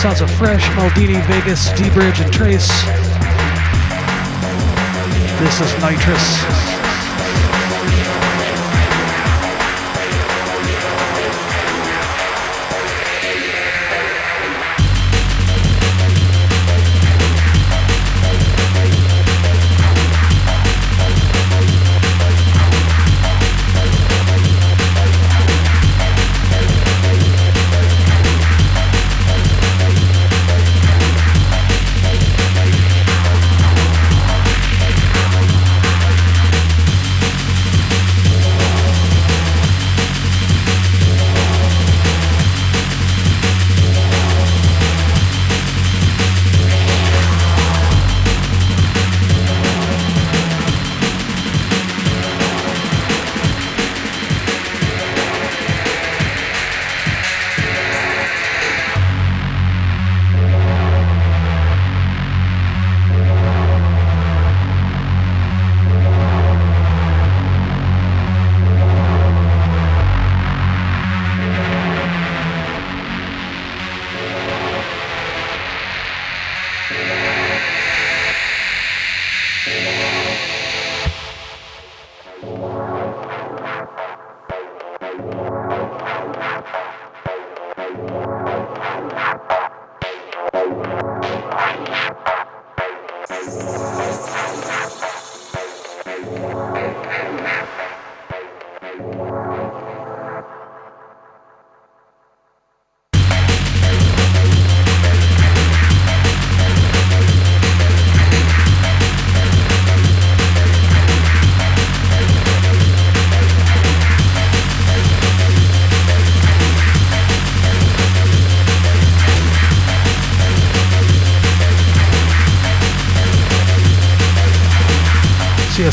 Sounds of Fresh, Maldini, Vegas, D-Bridge, and Trace. This is Nitrous.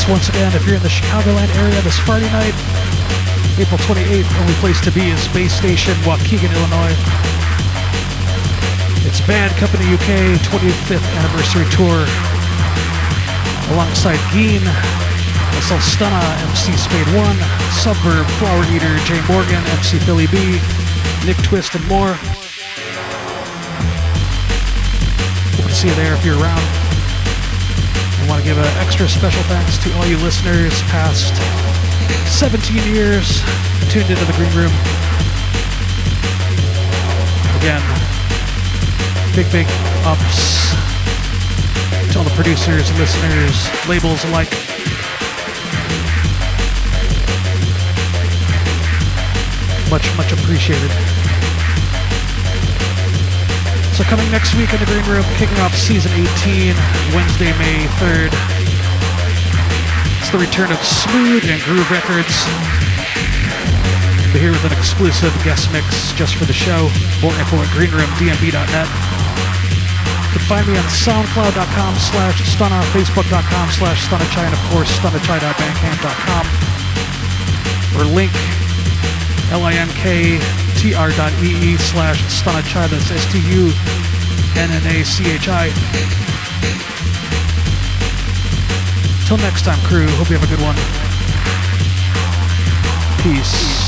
Once again. If you're in the Chicagoland area this Friday night, April 28th, only place to be is Space Station, Waukegan, Illinois. It's Bad Company UK 25th anniversary tour alongside Geen, myself Stunna, MC Spade 1, Suburb, Flower Eater, Jay Morgan, MC Philly B, Nick Twist, and more. Hope to see you there if you're around. I want to give an extra special thanks to all you listeners past 17 years tuned into the Green Room. Again, big, big ups to all the producers, listeners, labels alike. Much, much appreciated. So coming next week in the Green Room, kicking off season 18, Wednesday, May 3rd. It's the return of Smooth and Groove Records. We're here with an exclusive guest mix just for the show. More info at greenroomdnb.net. You can find me on soundcloud.com slash stunna, facebook.com slash stunnachi, and of course stunnachi.bandcamp.com. Or link, L-I-N-K tr.ee slash stunnachi. That's S-T-U-N-N-A-C-H-I. Till next time, crew. Hope you have a good one. Peace.